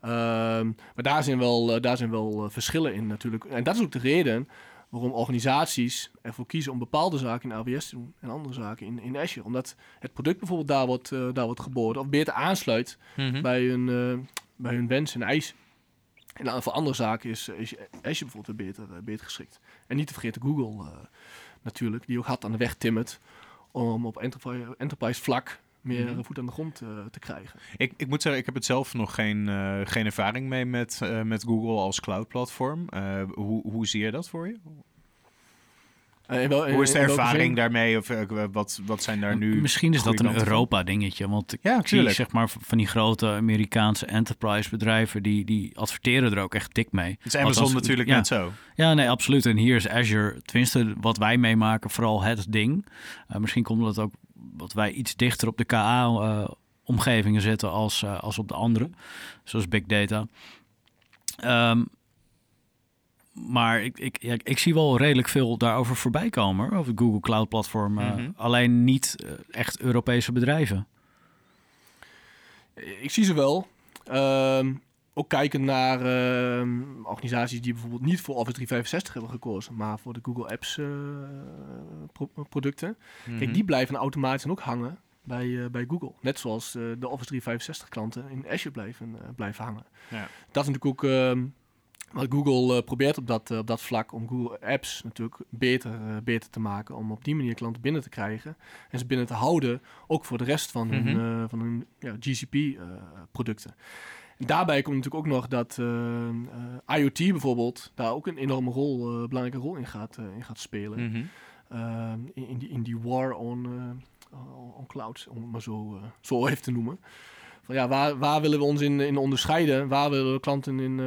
Ehm, maar daar zijn wel, daar zijn wel verschillen in natuurlijk. En dat is ook de reden waarom organisaties ervoor kiezen om bepaalde zaken in AWS te doen en andere zaken in, in Azure. Omdat het product bijvoorbeeld daar wordt, eh, daar wordt geboden of beter aansluit Mhm. bij, hun, eh, bij hun wens en eisen. En dan voor andere zaken is, is Azure bijvoorbeeld beter, eh, beter geschikt. En niet te vergeten Google natuurlijk, die ook hard aan de weg timmert om op enterprise, enterprise vlak meer eh, voet aan de grond eh, te krijgen. Ik, ik moet zeggen, ik heb het zelf nog geen, eh, geen ervaring mee met, eh, met Google als cloud-platform. Eh, hoe, hoe zie je dat voor je? Eh, in wel- in- Hoe is de ervaring daarmee? Of wat, wat zijn daar nu... Misschien is dat een? Europa-dingetje. Want ik Ja, zie zeg maar van die grote Amerikaanse enterprise bedrijven, die, die adverteren er ook echt dik mee. Het is Amazon Althans, natuurlijk ja. net zo. Ja, nee, absoluut. En hier is Azure, tenminste wat wij meemaken, vooral het ding. Eh, misschien komt dat ook wat wij iets dichter op de KA-omgevingen zitten als, eh, als op de andere, zoals Big Data. Ehm, maar ik, ik, ja, ik zie wel redelijk veel daarover voorbij komen, hoor, over het Google Cloud Platform. eh, Mhm. Alleen niet eh, echt Europese bedrijven. Ik zie ze wel. Ehm, ook kijken naar ehm, organisaties die bijvoorbeeld niet voor Office 365 hebben gekozen, maar voor de Google Apps eh, pro- producten. Kijk, Mhm. die blijven automatisch ook hangen bij, eh, bij Google. Net zoals eh, de Office 365 klanten in Azure blijven, blijven hangen. Ja. Dat is natuurlijk ook ehm, wat Google probeert op dat, op dat vlak om Google Apps natuurlijk beter, beter te maken. Om op die manier klanten binnen te krijgen. En ze binnen te houden, ook voor de rest van hun, Mhm. van hun ja, GCP-producten. Daarbij komt natuurlijk ook nog dat eh, eh, IoT bijvoorbeeld daar ook een enorme rol, eh, belangrijke rol in gaat, in gaat spelen. Mhm. In, in, die, in die war on, on clouds, om het maar zo, zo even te noemen. Van ja, waar, waar willen we ons in, in onderscheiden? Waar willen we klanten in,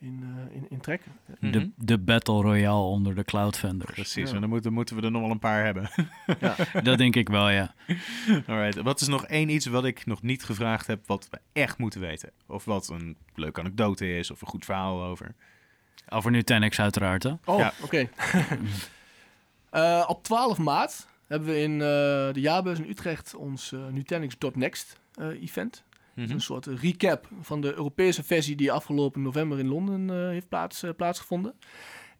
in, eh, in, in trekken? Mhm. De, de Battle Royale onder de cloud vendors. Precies, Ja. en dan moeten, moeten we er nog wel een paar hebben. Dat denk ik wel, ja. Alright, wat is nog één iets wat ik nog niet gevraagd heb, wat we echt moeten weten? Of wat een leuke anekdote is, of een goed verhaal over. Over Nutanix uiteraard, hè? Oh, Ja. oké. Eh, op 12 maart hebben we in eh, de jaarbeurs in Utrecht ons Nutanix.next eh, event. Mhm. Een soort recap van de Europese versie die afgelopen november in Londen eh, heeft plaats, eh, plaatsgevonden.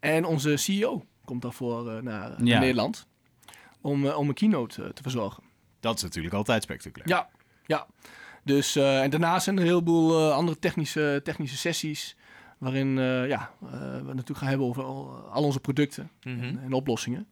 En onze CEO komt daarvoor eh, naar, Ja. Nederland om, om een keynote te verzorgen. Dat is natuurlijk altijd spectaculair. Ja, ja. Dus, en daarnaast zijn er een heleboel andere technische, technische sessies. Waarin ja, we natuurlijk gaan hebben over al, al onze producten Mhm. en, en oplossingen.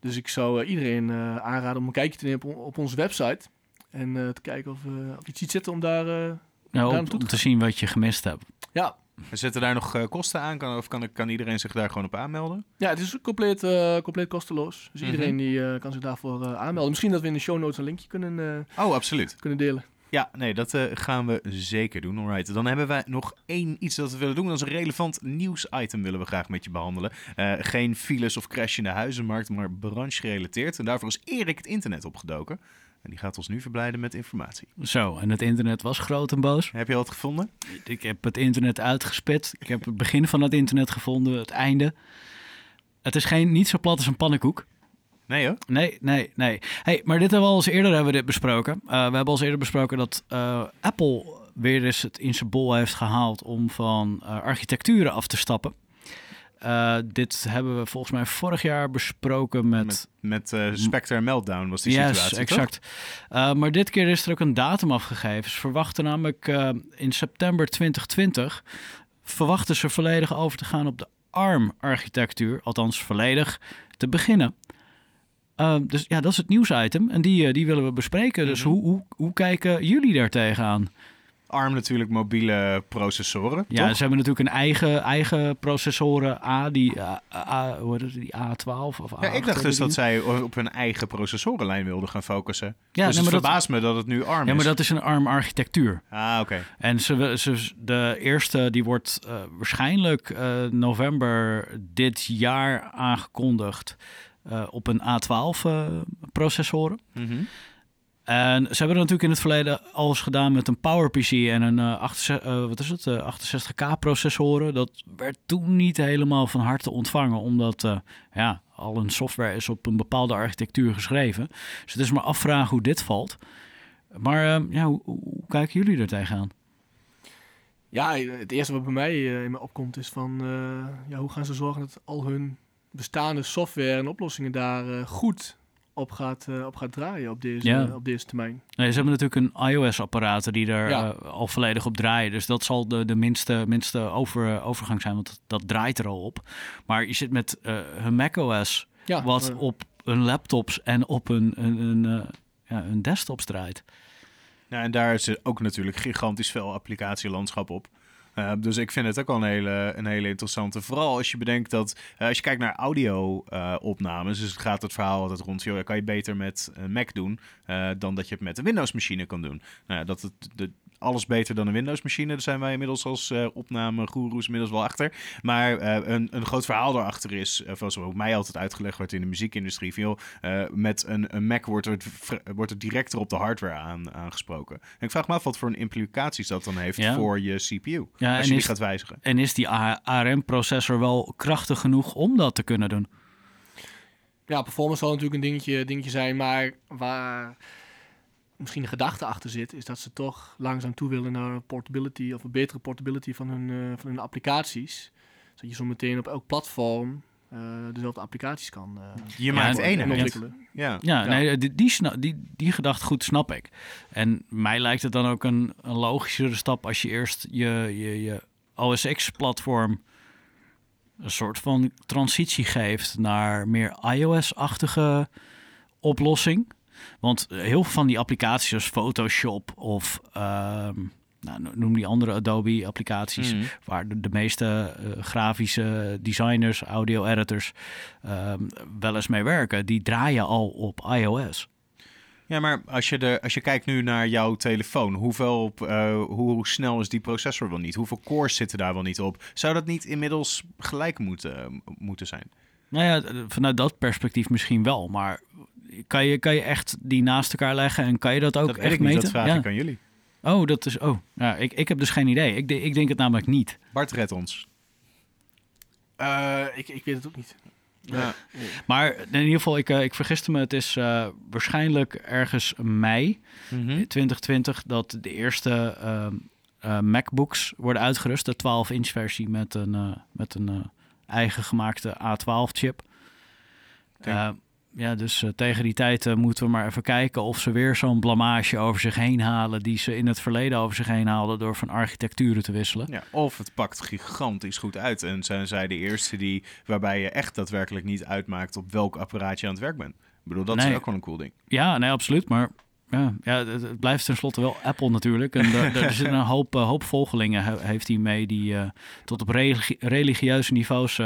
Dus ik zou iedereen aanraden om een kijkje te nemen op, op onze website. En eh, te kijken of, eh of je iets ziet zitten om daar... eh, Nou, Daar om, naartoe om te zien wat je gemist hebt. ja. Zitten daar nog eh, kosten aan? Kan, of kan, kan iedereen zich daar gewoon op aanmelden? ja, het is compleet, eh, compleet kosteloos. Dus Mhm. iedereen die eh, kan zich daarvoor eh, aanmelden. Misschien dat we in de show notes een linkje kunnen, eh, Oh, absoluut. kunnen delen. Ja, nee, dat eh, gaan we zeker doen. Alright. Dan hebben wij nog één iets dat we willen doen. Dat is een relevant nieuwsitem willen we graag met je behandelen. Eh, geen files of crash in de huizenmarkt, maar branche-gerelateerd. En daarvoor is Erik het internet opgedoken. En die gaat ons nu verblijden met informatie. Zo, en het internet was groot en boos. Heb je al wat gevonden? Ik heb het internet uitgespit. Ik heb het begin van het internet gevonden, het einde. Het is geen, niet zo plat als een pannenkoek. Nee hoor. Nee, nee, nee. Hey, maar dit hebben we al eens eerder hebben we dit besproken. Uh, we hebben al eens eerder besproken dat uh, Apple weer eens het in zijn bol heeft gehaald om van uh, architecturen af te stappen. Uh, dit hebben we volgens mij vorig jaar besproken met... Met, met uh, Spectre en Meltdown was die yes, situatie, exact. Uh, maar dit keer is er ook een datum afgegeven. Ze verwachten namelijk in september 2020... verwachten ze volledig over te gaan op de ARM-architectuur. Althans, volledig te beginnen. Dus ja, dat is het nieuwsitem. En die, die willen we bespreken. Dus mm -hmm. hoe, hoe, hoe kijken jullie daar tegenaan? ARM natuurlijk mobiele processoren. Ja, toch? ze hebben natuurlijk een eigen, eigen processoren A, die, uh, A, hoe heet het, die A12 of A8. Ja, ik dacht dus dat zij op hun eigen processorenlijn wilden gaan focussen. Ja, dus nee, het verbaast dat, me dat het nu ARM is. Ja, maar dat is een ARM-architectuur. Ah, oké. Okay. En ze, ze, de eerste die wordt uh, waarschijnlijk uh, november dit jaar aangekondigd op een A12 processoren. Mm -hmm. En ze hebben natuurlijk in het verleden alles gedaan met een PowerPC en een uh, 68, uh, wat is het, uh, 68K processoren. Dat werd toen niet helemaal van harte ontvangen, omdat ja, al een software is op een bepaalde architectuur geschreven. Dus het is maar afvragen hoe dit valt. Maar ja, hoe, kijken jullie er tegenaan? Ja, het eerste wat bij mij in me opkomt is van ja, hoe gaan ze zorgen dat al hun bestaande software en oplossingen daar goed op gaat, uh, op gaat draaien op deze, ja. uh, op deze termijn. Nee, ze hebben natuurlijk een iOS-apparaten die er ja. uh, al volledig op draaien. Dus dat zal de, de minste, minste over, overgang zijn, want dat, dat, draait er al op. Maar je zit met hun macOS, ja, wat op hun laptops en op een, een, een, ja, een desktops draait. Ja, en daar is ook natuurlijk gigantisch veel applicatielandschap op. Uh, dus ik vind het ook al een hele, een hele interessante. Vooral als je bedenkt dat, uh, als je kijkt naar audio-opnames, dus het gaat het verhaal altijd rond, joh, kan je beter met een Mac doen dan dat je het met een Windows-machine kan doen. Nou, dat het de, alles beter dan een Windows-machine, daar zijn wij inmiddels als opname-goeroes inmiddels wel achter. Maar eh, een, een groot verhaal daarachter is, zoals ook mij altijd uitgelegd wordt in de muziekindustrie, van, joh, met een, een Mac wordt het, wordt het directer op de hardware aan, aangesproken. En ik vraag me af wat voor een implicaties dat dan heeft ja. voor je CPU. Ja, als je die gaat wijzigen. En is die ARM-processor wel krachtig genoeg om dat te kunnen doen? Ja, performance zal natuurlijk een dingetje, dingetje zijn, maar waar misschien de gedachte achter zit, is dat ze toch langzaam toe willen naar portability of een betere portability van hun, uh, van hun applicaties. Zodat je zo meteen op elk platform uh, dezelfde applicaties kan uh, je maakt ja, één ontwikkelen. Ja, ja, ja. Nee, die, die, die, die gedachte goed snap ik. En mij lijkt het dan ook een, een logischere stap als je eerst je, je, je OS X-platform een soort van transitie geeft naar meer iOS-achtige oplossing. Want heel veel van die applicaties zoals Photoshop of ehm, nou, noem die andere Adobe-applicaties, Mhm. waar de, de meeste eh, grafische designers, audio-editors ehm, wel eens mee werken, die draaien al op iOS. Ja, maar als je, de, als je kijkt nu naar jouw telefoon, hoeveel, op, eh, hoe snel is die processor wel niet? Hoeveel cores zitten daar wel niet op? Zou dat niet inmiddels gelijk moeten, moeten zijn? Nou ja, vanuit dat perspectief misschien wel, maar kan je, kan je echt die naast elkaar leggen en kan je dat ook dat echt ik niet, meten? dat vraag ja. ik aan jullie. Oh, dat is. Oh, ja, ik, ik heb dus geen idee. Ik, de- ik denk het namelijk niet. Bart, red ons. Eh, ik, ik weet het ook niet. Ja. Maar in ieder geval, ik, eh, ik vergiste me. Het is eh, waarschijnlijk ergens mei Mhm. 2020 dat de eerste ehm, eh, MacBooks worden uitgerust. De 12-inch versie met een, eh, met een eigen gemaakte A12-chip. Oké. Ja, dus eh, tegen die tijd eh, moeten we maar even kijken of ze weer zo'n blamage over zich heen halen... die ze in het verleden over zich heen haalden door van architecturen te wisselen. Ja, of het pakt gigantisch goed uit en zijn zij de eerste die, waarbij je echt daadwerkelijk niet uitmaakt op welk apparaat je aan het werk bent. Ik bedoel, dat is Nee. ook wel een cool ding. Ja, nee, absoluut. Maar ja, ja het, het blijft tenslotte wel Apple natuurlijk. En er, er zitten een hoop, eh, hoop volgelingen, he- heeft hij mee, die tot op religi- religieuze niveaus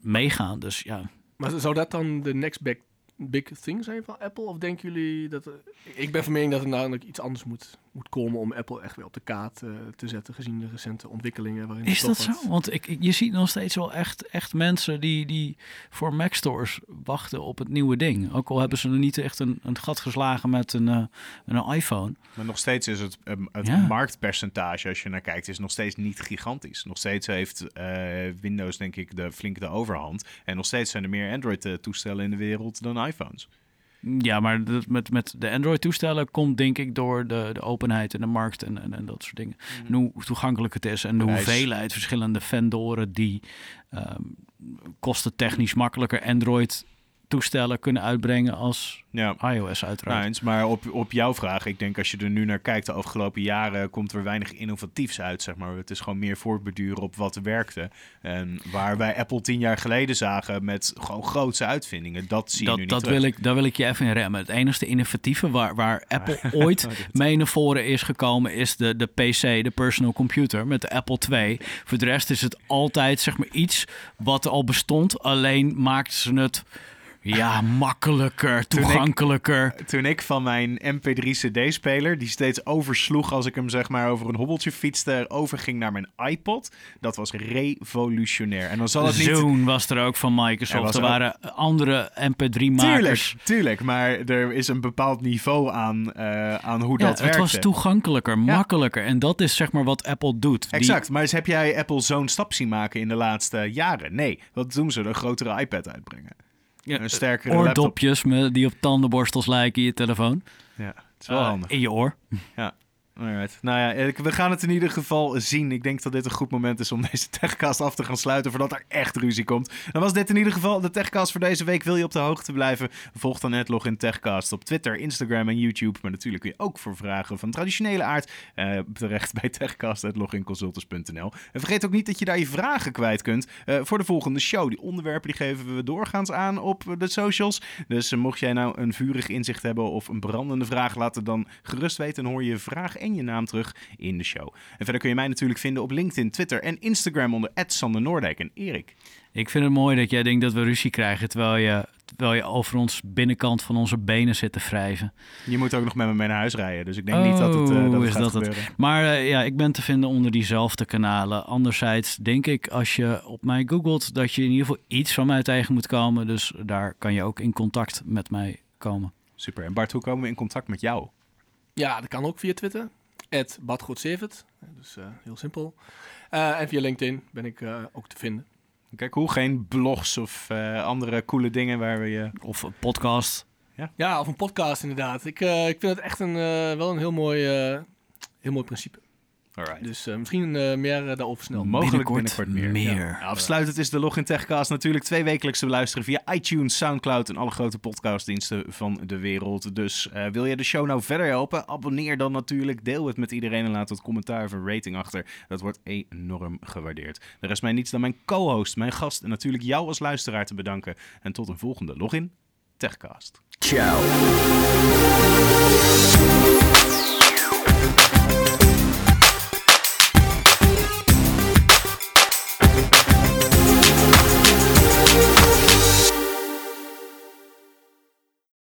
meegaan. Dus ja, Maar zou dat dan de next big, big thing zijn van Apple? Of denken jullie dat... er- ik ben van mening dat er namelijk iets anders moet, moet komen om Apple echt weer op de kaart eh, te zetten, gezien de recente ontwikkelingen. Waarin is dat zo? Want ik, ik- je ziet nog steeds wel echt, echt mensen die, die voor Mac stores wachten op het nieuwe ding. Ook al hebben ze er niet echt een, een gat geslagen met een, eh, een iPhone. Maar nog steeds is het, ehm, het Ja. marktpercentage, als je naar kijkt, is nog steeds niet gigantisch. Nog steeds heeft eh, Windows, denk ik, de, flink de overhand. En nog steeds zijn er meer Android-toestellen in de wereld dan iPhones. Ja, maar dat met, met de Android-toestellen komt denk ik door de, de openheid in de markt en, en, en dat soort dingen. En hoe toegankelijk het is en de Prijs. hoeveelheid verschillende vendoren die ehm kostentechnisch makkelijker Android-toestellen kunnen uitbrengen als Ja. iOS uiteraard. Nou, maar op, op jouw vraag, ik denk als je er nu naar kijkt, de afgelopen jaren komt er weinig innovatiefs uit, zeg maar. Het is gewoon meer voortbeduren op wat werkte. En waar wij Apple tien jaar geleden zagen met gewoon grootse uitvindingen, dat zie je dat nu niet dat terug. wil, ik, daar wil ik je even in remmen. Het enige innovatieve waar, waar Apple ooit mee naar voren is gekomen... is de, de PC, de personal computer, met de Apple II. Voor de rest is het altijd zeg maar, iets wat er al bestond. Alleen maakten ze het ja, makkelijker, toegankelijker. Toen ik van mijn MP3 CD-speler, die steeds oversloeg als ik hem zeg maar over een hobbeltje fietste, overging naar mijn iPod, dat was revolutionair. En dan zal het niet... Zoom was er ook van Microsoft. Er ook- waren andere MP3-makers. Tuurlijk, tuurlijk, maar er is een bepaald niveau aan, eh, aan hoe Ja, dat het werkt. was toegankelijker, makkelijker. En dat is zeg maar wat Apple doet. Die- Exact, maar eens heb jij Apple zo'n stap zien maken in de laatste jaren? Nee, wat doen ze? Een grotere iPad uitbrengen. Ja, Een sterkere laptop. oordopjes met, die op tandenborstels lijken in je telefoon. Ja, het is wel Eh, handig. In je oor. Alright. Nou ja, we gaan het in ieder geval zien. Ik denk dat dit een goed moment is om deze techcast af te gaan sluiten voordat er echt ruzie komt. Dan was dit in ieder geval de techcast voor deze week. Wil je op de hoogte blijven? Volg dan Netlog in Techcast op Twitter, Instagram en YouTube. Maar natuurlijk kun je ook voor vragen van traditionele aard eh, terecht bij techcast.loginconsultants.nl. En vergeet ook niet dat je daar je vragen kwijt kunt eh, voor de volgende show. Die onderwerpen die geven we doorgaans aan op de socials. Dus eh, mocht jij nou een vurig inzicht hebben of een brandende vraag, laat het dan gerust weten. Dan hoor je je vraag en je naam terug in de show. En verder kun je mij natuurlijk vinden op LinkedIn, Twitter en Instagram onder Sander Noordijk en Erik. Ik vind het mooi dat jij denkt dat we ruzie krijgen... terwijl je, terwijl je over ons binnenkant van onze benen zit te wrijven. Je moet ook nog met me mee naar huis rijden, dus ik denk niet dat het, eh, dat Oh, het gaat dat het? gebeuren. Maar eh, ja, ik ben te vinden onder diezelfde kanalen. Anderzijds denk ik, als je op mij googelt... dat je in ieder geval iets van mij tegen moet komen. Dus daar kan je ook in contact met mij komen. Super. En Bart, hoe komen we in contact met jou? Ja, dat kan ook via Twitter. @badgoedzevet. Dus eh, heel simpel. Eh, en via LinkedIn ben ik eh, ook te vinden. Kijk, hoe geen blogs of andere coole dingen waar we je... Of een podcast. Ja, of een podcast inderdaad. Ik, ik vind het echt een, wel een heel mooi, heel mooi principe. Alright. Dus uh, misschien uh, meer uh, daarover snel. Mogelijk binnenkort, binnenkort meer. meer. Ja. Afsluitend is de Login Techcast natuurlijk twee wekelijks te beluisteren via iTunes, Soundcloud en alle grote podcastdiensten van de wereld. Dus wil je de show nou verder helpen? Abonneer dan natuurlijk, deel het met iedereen en laat het commentaar of een rating achter. Dat wordt enorm gewaardeerd. Er is mij niets dan mijn co-host, mijn gast en natuurlijk jou als luisteraar te bedanken. En tot een volgende Login Techcast. Ciao.